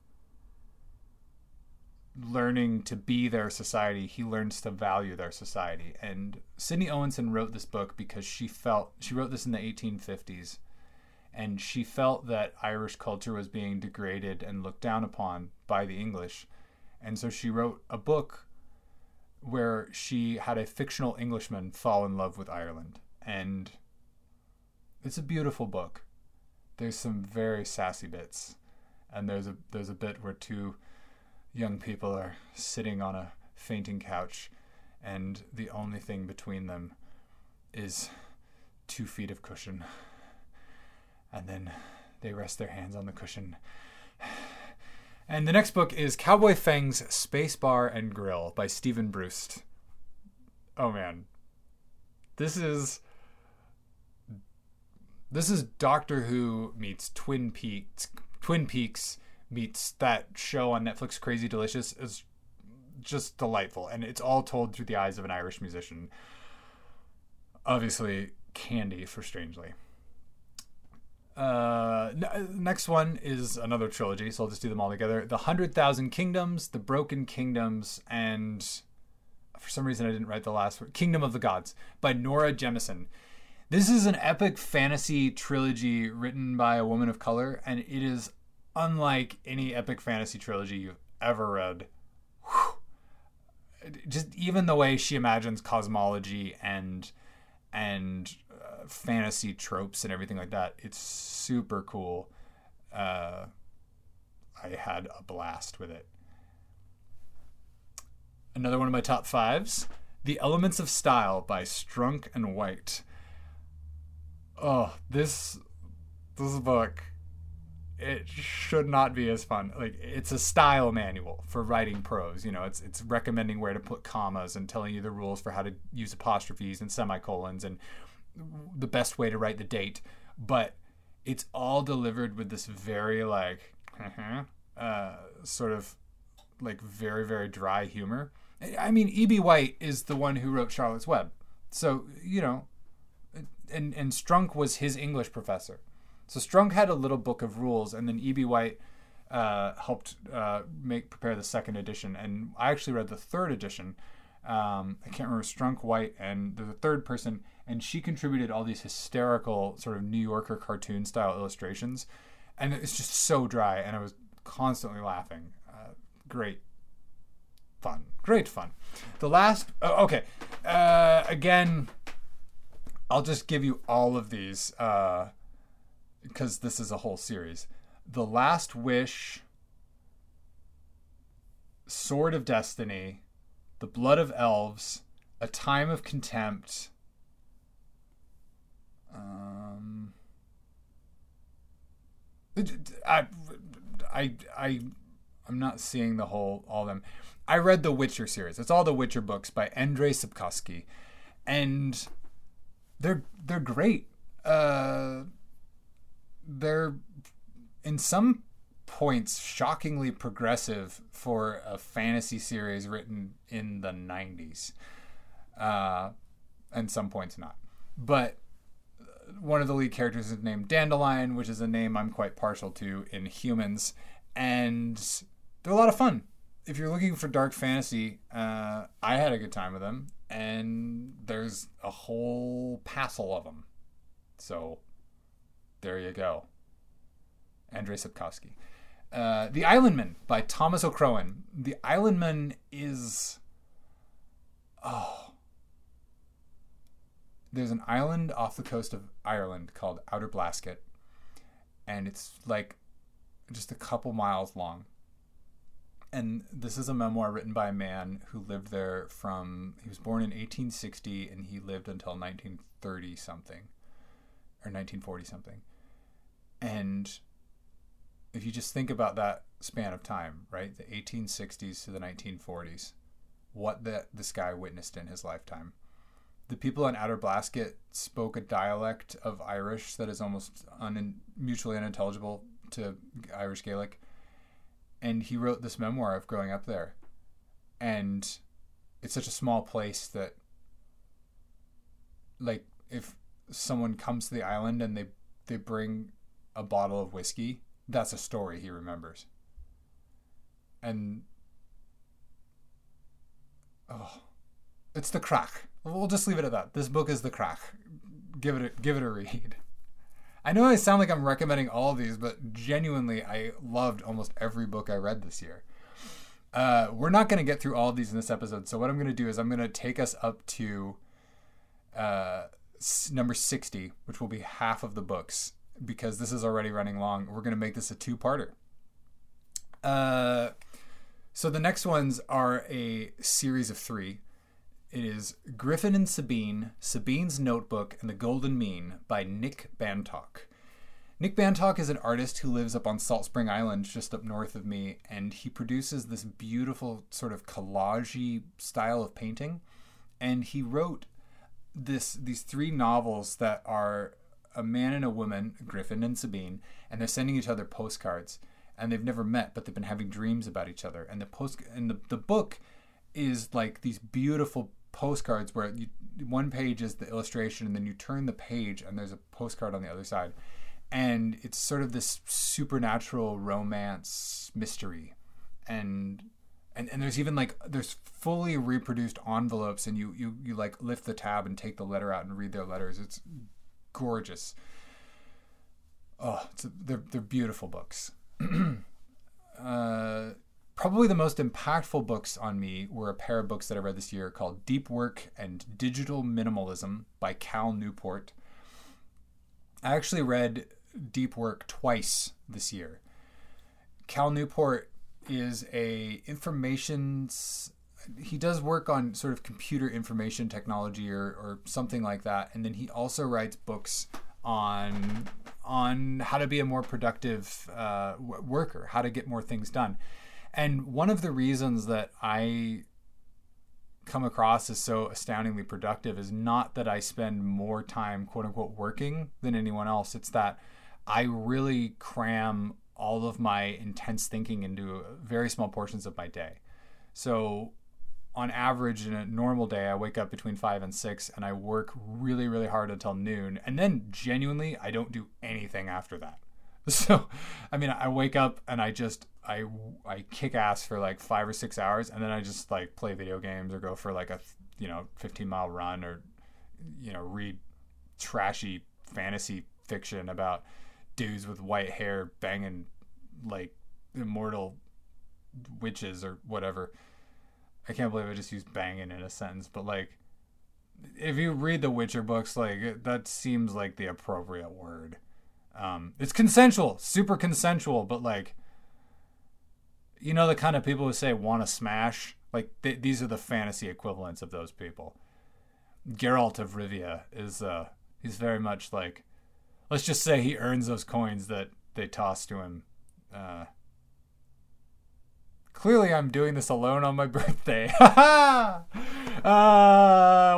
learning to be their society, he learns to value their society. And Sydney Owenson wrote this book because she felt she wrote this in the 1850s and she felt that Irish culture was being degraded and looked down upon by the English. And so she wrote a book where she had a fictional Englishman fall in love with Ireland. And it's a beautiful book. There's some very sassy bits. And there's a there's a bit where two young people are sitting on a fainting couch and the only thing between them is two feet of cushion and then they rest their hands on the cushion. And the next book is Cowboy Feng's Space Bar and Grill by Steven Brust. Oh man. This is this is Doctor Who meets Twin Peaks Twin Peaks meets that show on Netflix Crazy Delicious is just delightful and it's all told through the eyes of an Irish musician. Obviously candy for Strangely. Uh, n- next one is another trilogy, so I'll just do them all together. The Hundred Thousand Kingdoms, The Broken Kingdoms, and for some reason I didn't write the last word. Kingdom of the Gods by Nora Jemisin. This is an epic fantasy trilogy written by a woman of color, and it is unlike any epic fantasy trilogy you've ever read. Whew. Just even the way she imagines cosmology and and fantasy tropes and everything like that. It's super cool. Uh, I had a blast with it. Another one of my top fives The Elements of Style by Strunk and White. Oh, this this book it should not be as fun. Like it's a style manual for writing prose. You know, it's it's recommending where to put commas and telling you the rules for how to use apostrophes and semicolons and the best way to write the date, but it's all delivered with this very like uh, sort of like very very dry humor. I mean, E.B. White is the one who wrote Charlotte's Web, so you know, and and Strunk was his English professor. So Strunk had a little book of rules, and then E.B. White uh, helped uh, make prepare the second edition, and I actually read the third edition. Um, I can't remember Strunk White and the third person, and she contributed all these hysterical sort of New Yorker cartoon style illustrations, and it's just so dry, and I was constantly laughing. Uh, great fun, great fun. The last, oh, okay, uh, again, I'll just give you all of these because this is a whole series. The Last Wish, Sword of Destiny, The Blood of Elves, A Time of Contempt. Um, I, I, I, I'm not seeing the whole all them. I read the Witcher series. It's all the Witcher books by Andrei Sapkowski, and they're they're great. Uh, they're in some points shockingly progressive for a fantasy series written in the 90s uh, and some points not. But one of the lead characters is named dandelion which is a name i'm quite partial to in humans. And they're a lot of fun. If you're looking for dark fantasy uh, i had a good time with them. And there's a whole passel of them so there you go Andrei Sapkowski. Uh, the Islandman by Thomas O'Crohan. The Islandman is. Oh. There's an island off the coast of Ireland called Outer Blasket, and it's like just a couple miles long. And this is a memoir written by a man who lived there from. He was born in 1860 and he lived until 1930 something, or 1940 something. And if you just think about that span of time, right, the 1860s to the 1940s, what that this guy witnessed in his lifetime. The people in Outer Blasket spoke a dialect of Irish that is almost un- mutually unintelligible to Irish Gaelic, and he wrote this memoir of growing up there, and it's such a small place that, like, if someone comes to the island and they they bring a bottle of whiskey that's a story he remembers. And oh, it's the crack. We'll just leave it at that. This book is the crack. Give it a, give it a read. I know I sound like I'm recommending all of these, but genuinely, I loved almost every book I read this year. Uh, we're not going to get through all of these in this episode, so what I'm going to do is I'm going to take us up to uh, number 60, which will be half of the books because this is already running long. We're going to make this a two parter. Uh, so the next ones are a series of three. It is Griffin and Sabine, Sabine's Notebook, and the Golden Mean by Nick Bantock. Nick Bantock is an artist who lives up on Salt Spring Island, just up north of me, and he produces this beautiful sort of collagey style of painting. And he wrote this these three novels that are a man and a woman, Griffin and Sabine, and they're sending each other postcards. And they've never met, but they've been having dreams about each other. And the post and the, the book is like these beautiful postcards where you, one page is the illustration, and then you turn the page, and there's a postcard on the other side. And it's sort of this supernatural romance mystery. And and, and there's even like there's fully reproduced envelopes and you, you you like lift the tab and take the letter out and read their letters it's gorgeous. Oh, a, they're they're beautiful books. uh, probably the most impactful books on me were a pair of books that I read this year called Deep Work and Digital Minimalism by Cal Newport. I actually read Deep Work twice this year. Cal Newport is a information he does work on sort of computer information technology or, or something like that. And then he also writes books on on how to be a more productive uh, worker how to get more things done. And one of the reasons that i come across as so astoundingly productive is not that i spend more time quote unquote working than anyone else. It's that I really cram all of my intense thinking into very small portions of my day. So, on average, in a normal day, I wake up between five and six and I work really, really hard until noon. And then, genuinely, I don't do anything after that. So, I mean, I wake up and I just I I kick ass for like five or six hours, and then I just like play video games or go for like a you know 15 mile run or you know read trashy fantasy fiction about dudes with white hair banging like immortal witches or whatever. I can't believe I just used banging in a sentence, but like if you read the Witcher books, like that seems like the appropriate word. Um, it's consensual, super consensual, but like, you know, the kind of people who say want to smash, like th- these are the fantasy equivalents of those people. Geralt of Rivia is, uh, he's very much like, let's just say he earns those coins that they toss to him. Uh, clearly, I'm doing this alone on my birthday. uh,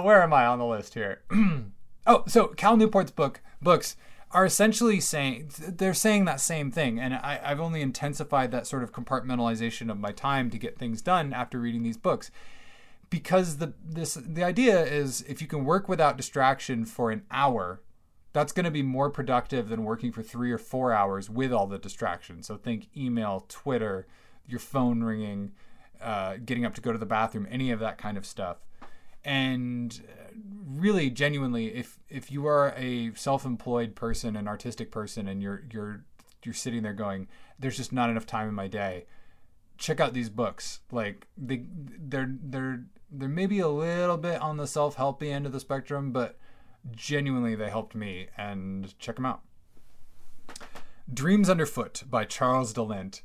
where am I on the list here? oh, so Cal Newport's book books are essentially saying they're saying that same thing and I, i've only intensified that sort of compartmentalization of my time to get things done after reading these books because the this the idea is if you can work without distraction for an hour that's going to be more productive than working for three or four hours with all the distractions so think email twitter your phone ringing uh, getting up to go to the bathroom any of that kind of stuff. And really genuinely if if you are a self-employed person an artistic person and you're you're you're sitting there going there's just not enough time in my day check out these books. Like they they're they're they're maybe a little bit on the self-helpy end of the spectrum but genuinely they helped me and check them out. Dreams underfoot by Charles de Lint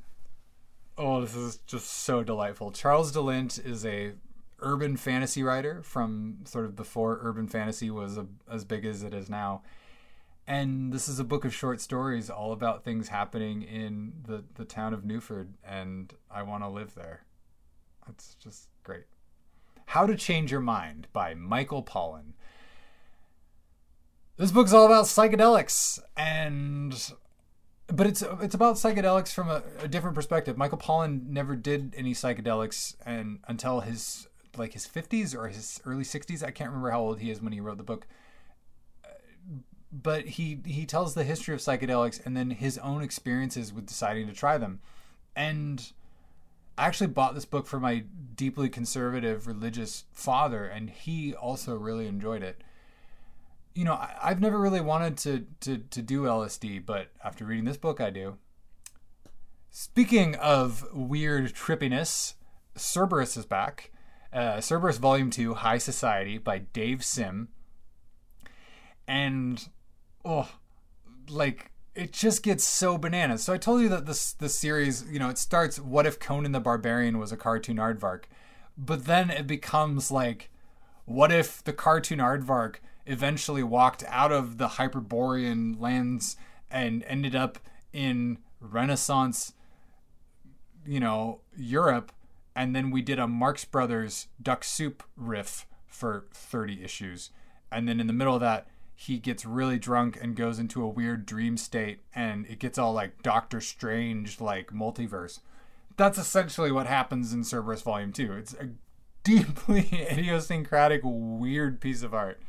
oh this is just so delightful Charles de Lint is a urban fantasy writer from sort of before urban fantasy was a, as big as it is now. And this is a book of short stories all about things happening in the, the town of Newford, and I want to live there. It's just great. How to Change Your Mind by Michael Pollan. This book's all about psychedelics and but it's it's about psychedelics from a, a, different perspective. Michael Pollan never did any psychedelics and until his like his 50s or his early 60s. I can't remember how old he is when he wrote the book. But he he tells the history of psychedelics and then his own experiences with deciding to try them. And I actually bought this book for my deeply conservative religious father, and he also really enjoyed it. You know, I, have never really wanted to, to, to do LSD, but after reading this book, I do. Speaking of weird trippiness, Cerebus is back uh, Cerebus Volume 2 High Society by Dave Sim. And, oh, like, it just gets so bananas. So I told you that this this series, you know, it starts what if Conan the Barbarian was a cartoon aardvark? But then it becomes like what if the cartoon aardvark eventually walked out of the Hyperborean lands and ended up in Renaissance you know, Europe and then we did a Marx Brothers Duck Soup riff for 30 issues. And then in the middle of that, he gets really drunk and goes into a weird dream state, and it gets all like Doctor Strange, like multiverse. That's essentially what happens in Cerebus Volume 2. It's a deeply idiosyncratic, weird piece of art.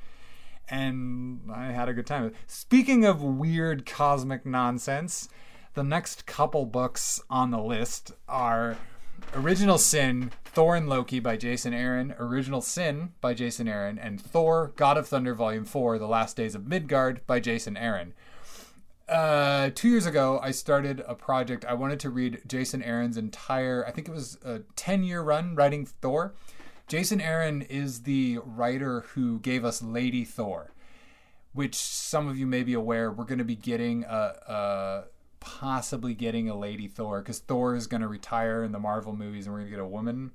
And I had a good time. Speaking of weird cosmic nonsense, the next couple books on the list are Original Sin, Thor and Loki by Jason Aaron, Original Sin by Jason Aaron, and Thor, God of Thunder Volume 4, The Last Days of Midgard by Jason Aaron. Uh, two years ago, I started a project. I wanted to read Jason Aaron's entire, I think it was a 10 year run writing Thor. Jason Aaron is the writer who gave us Lady Thor, which some of you may be aware, we're going to be getting a, a possibly getting a lady Thor because Thor is going to retire in the Marvel movies and we're going to get a woman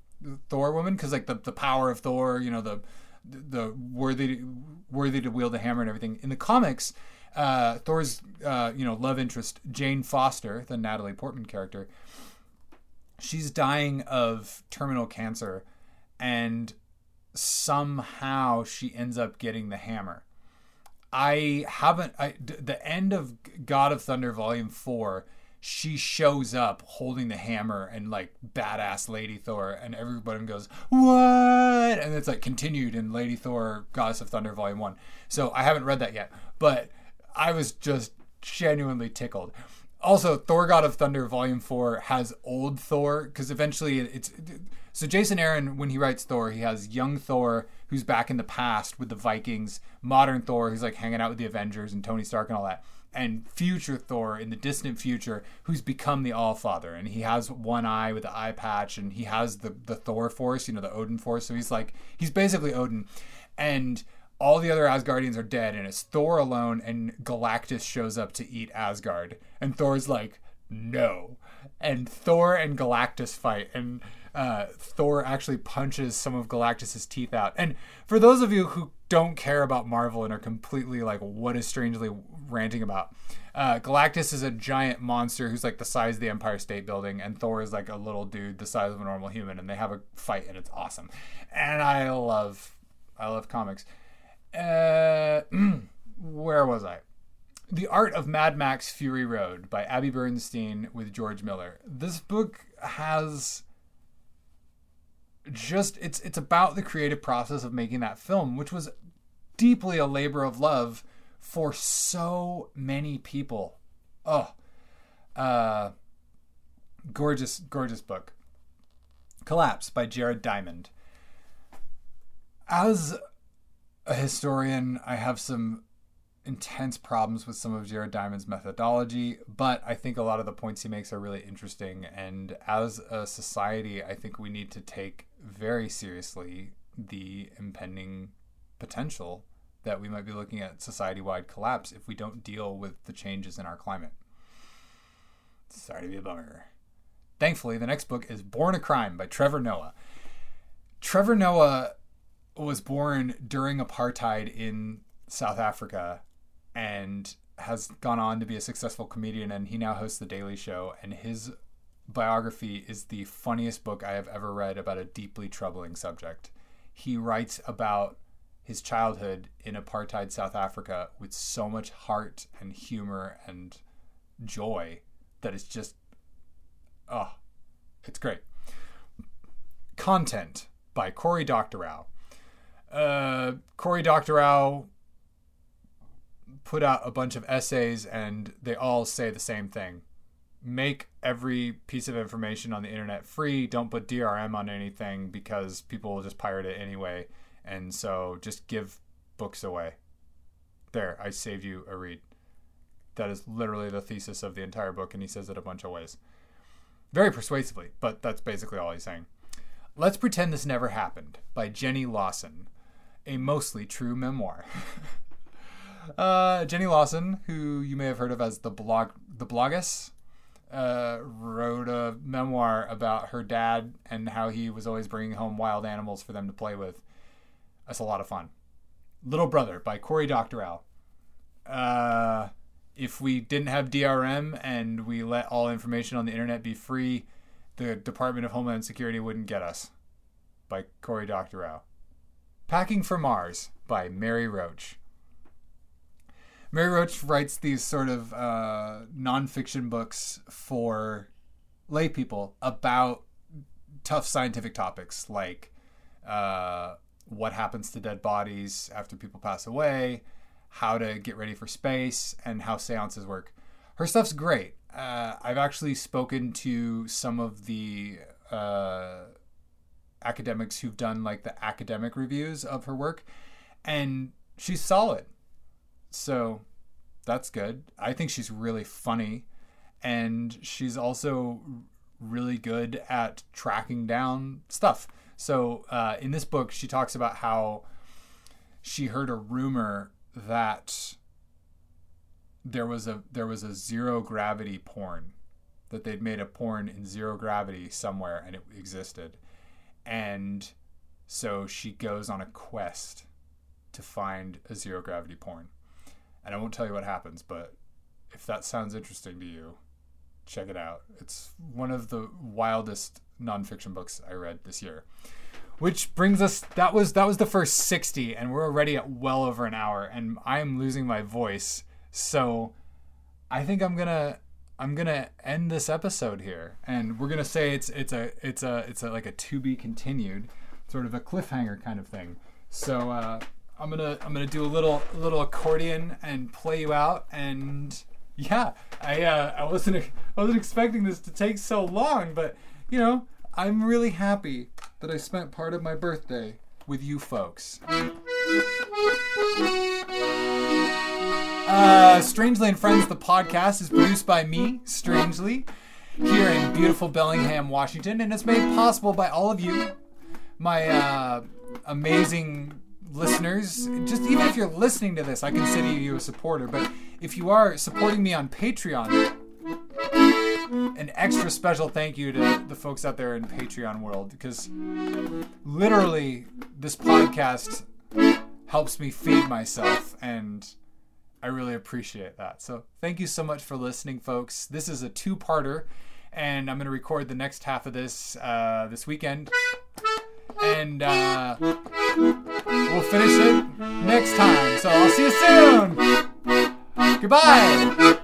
Thor woman because like the, the power of Thor, you know the the worthy worthy to wield the hammer and everything. In the comics, uh, Thor's uh, you know love interest Jane Foster, the Natalie Portman character, she's dying of terminal cancer, and somehow she ends up getting the hammer. I haven't. The end of God of Thunder Volume Four. She shows up holding the hammer and like badass Lady Thor, and everybody goes what? And it's like continued in Lady Thor Goddess of Thunder Volume One. So I haven't read that yet, but I was just genuinely tickled. Also, Thor God of Thunder Volume 4 has old Thor because eventually it's. So, Jason Aaron, when he writes Thor, he has young Thor who's back in the past with the Vikings, modern Thor who's like hanging out with the Avengers and Tony Stark and all that, and future Thor in the distant future who's become the All Father. And he has one eye with the eye patch and he has the, the Thor Force, you know, the Odin Force. So, he's like, he's basically Odin. And all the other Asgardians are dead, and it's Thor alone, and Galactus shows up to eat Asgard. And Thor's like, no. And Thor and Galactus fight, and uh, Thor actually punches some of Galactus's teeth out. And for those of you who don't care about Marvel and are completely like, what is strangely ranting about? Uh, Galactus is a giant monster who's like the size of the Empire State Building, and Thor is like a little dude the size of a normal human, and they have a fight, and it's awesome. And I love, I love comics. Uh, where was I? The Art of Mad Max Fury Road by Abby Bernstein with George Miller. This book has just it's it's about the creative process of making that film, which was deeply a labor of love for so many people. Oh, uh, gorgeous, gorgeous book. Collapse by Jared Diamond. As a historian, I have some intense problems with some of Jared Diamond's methodology, but I think a lot of the points he makes are really interesting. And as a society, I think we need to take very seriously the impending potential that we might be looking at society wide collapse if we don't deal with the changes in our climate. Sorry to be a bummer. Thankfully, the next book is Born a Crime by Trevor Noah. Trevor Noah was born during apartheid in South Africa and has gone on to be a successful comedian and he now hosts the Daily Show and his biography is the funniest book I have ever read about a deeply troubling subject. He writes about his childhood in apartheid South Africa with so much heart and humor and joy that it's just oh it's great. Content by Cory Doctorow uh, Cory Doctorow put out a bunch of essays and they all say the same thing. Make every piece of information on the internet free. Don't put DRM on anything because people will just pirate it anyway. And so just give books away. There, I saved you a read. That is literally the thesis of the entire book, and he says it a bunch of ways. Very persuasively, but that's basically all he's saying. Let's Pretend This Never Happened by Jenny Lawson a mostly true memoir. uh, Jenny Lawson, who you may have heard of as the blog, the bloggess, uh, wrote a memoir about her dad and how he was always bringing home wild animals for them to play with. That's a lot of fun. Little Brother by Cory Doctorow. Uh, if we didn't have DRM and we let all information on the internet be free, the Department of Homeland Security wouldn't get us. By Cory Doctorow. Packing for Mars by Mary Roach. Mary Roach writes these sort of uh, nonfiction books for lay people about tough scientific topics like uh, what happens to dead bodies after people pass away, how to get ready for space, and how seances work. Her stuff's great. Uh, I've actually spoken to some of the uh, academics who've done like the academic reviews of her work, and she's solid. So that's good. I think she's really funny, and she's also really good at tracking down stuff. So uh, in this book, she talks about how she heard a rumor that there was a there was a zero gravity porn that they'd made a porn in zero gravity somewhere and it existed and so she goes on a quest to find a zero gravity porn. And I won't tell you what happens, but if that sounds interesting to you, check it out. It's one of the wildest nonfiction books I read this year. which brings us that was that was the first 60 and we're already at well over an hour and i'm losing my voice so i think i'm gonna i'm gonna end this episode here and we're gonna say it's it's a it's a it's a like a to be continued sort of a cliffhanger kind of thing so uh i'm gonna i'm gonna do a little little accordion and play you out and yeah i uh i wasn't i wasn't expecting this to take so long but you know I'm really happy that I spent part of my birthday with you folks. Uh, Strangely and Friends, the podcast, is produced by me, Strangely, here in beautiful Bellingham, Washington, and it's made possible by all of you, my uh, amazing listeners. Just even if you're listening to this, I consider you a supporter. But if you are supporting me on Patreon, an extra special thank you to the folks out there in Patreon world because literally this podcast helps me feed myself and I really appreciate that. So thank you so much for listening, folks. This is a two-parter, and I'm going to record the next half of this uh, this weekend, and uh, we'll finish it next time. So I'll see you soon. Goodbye.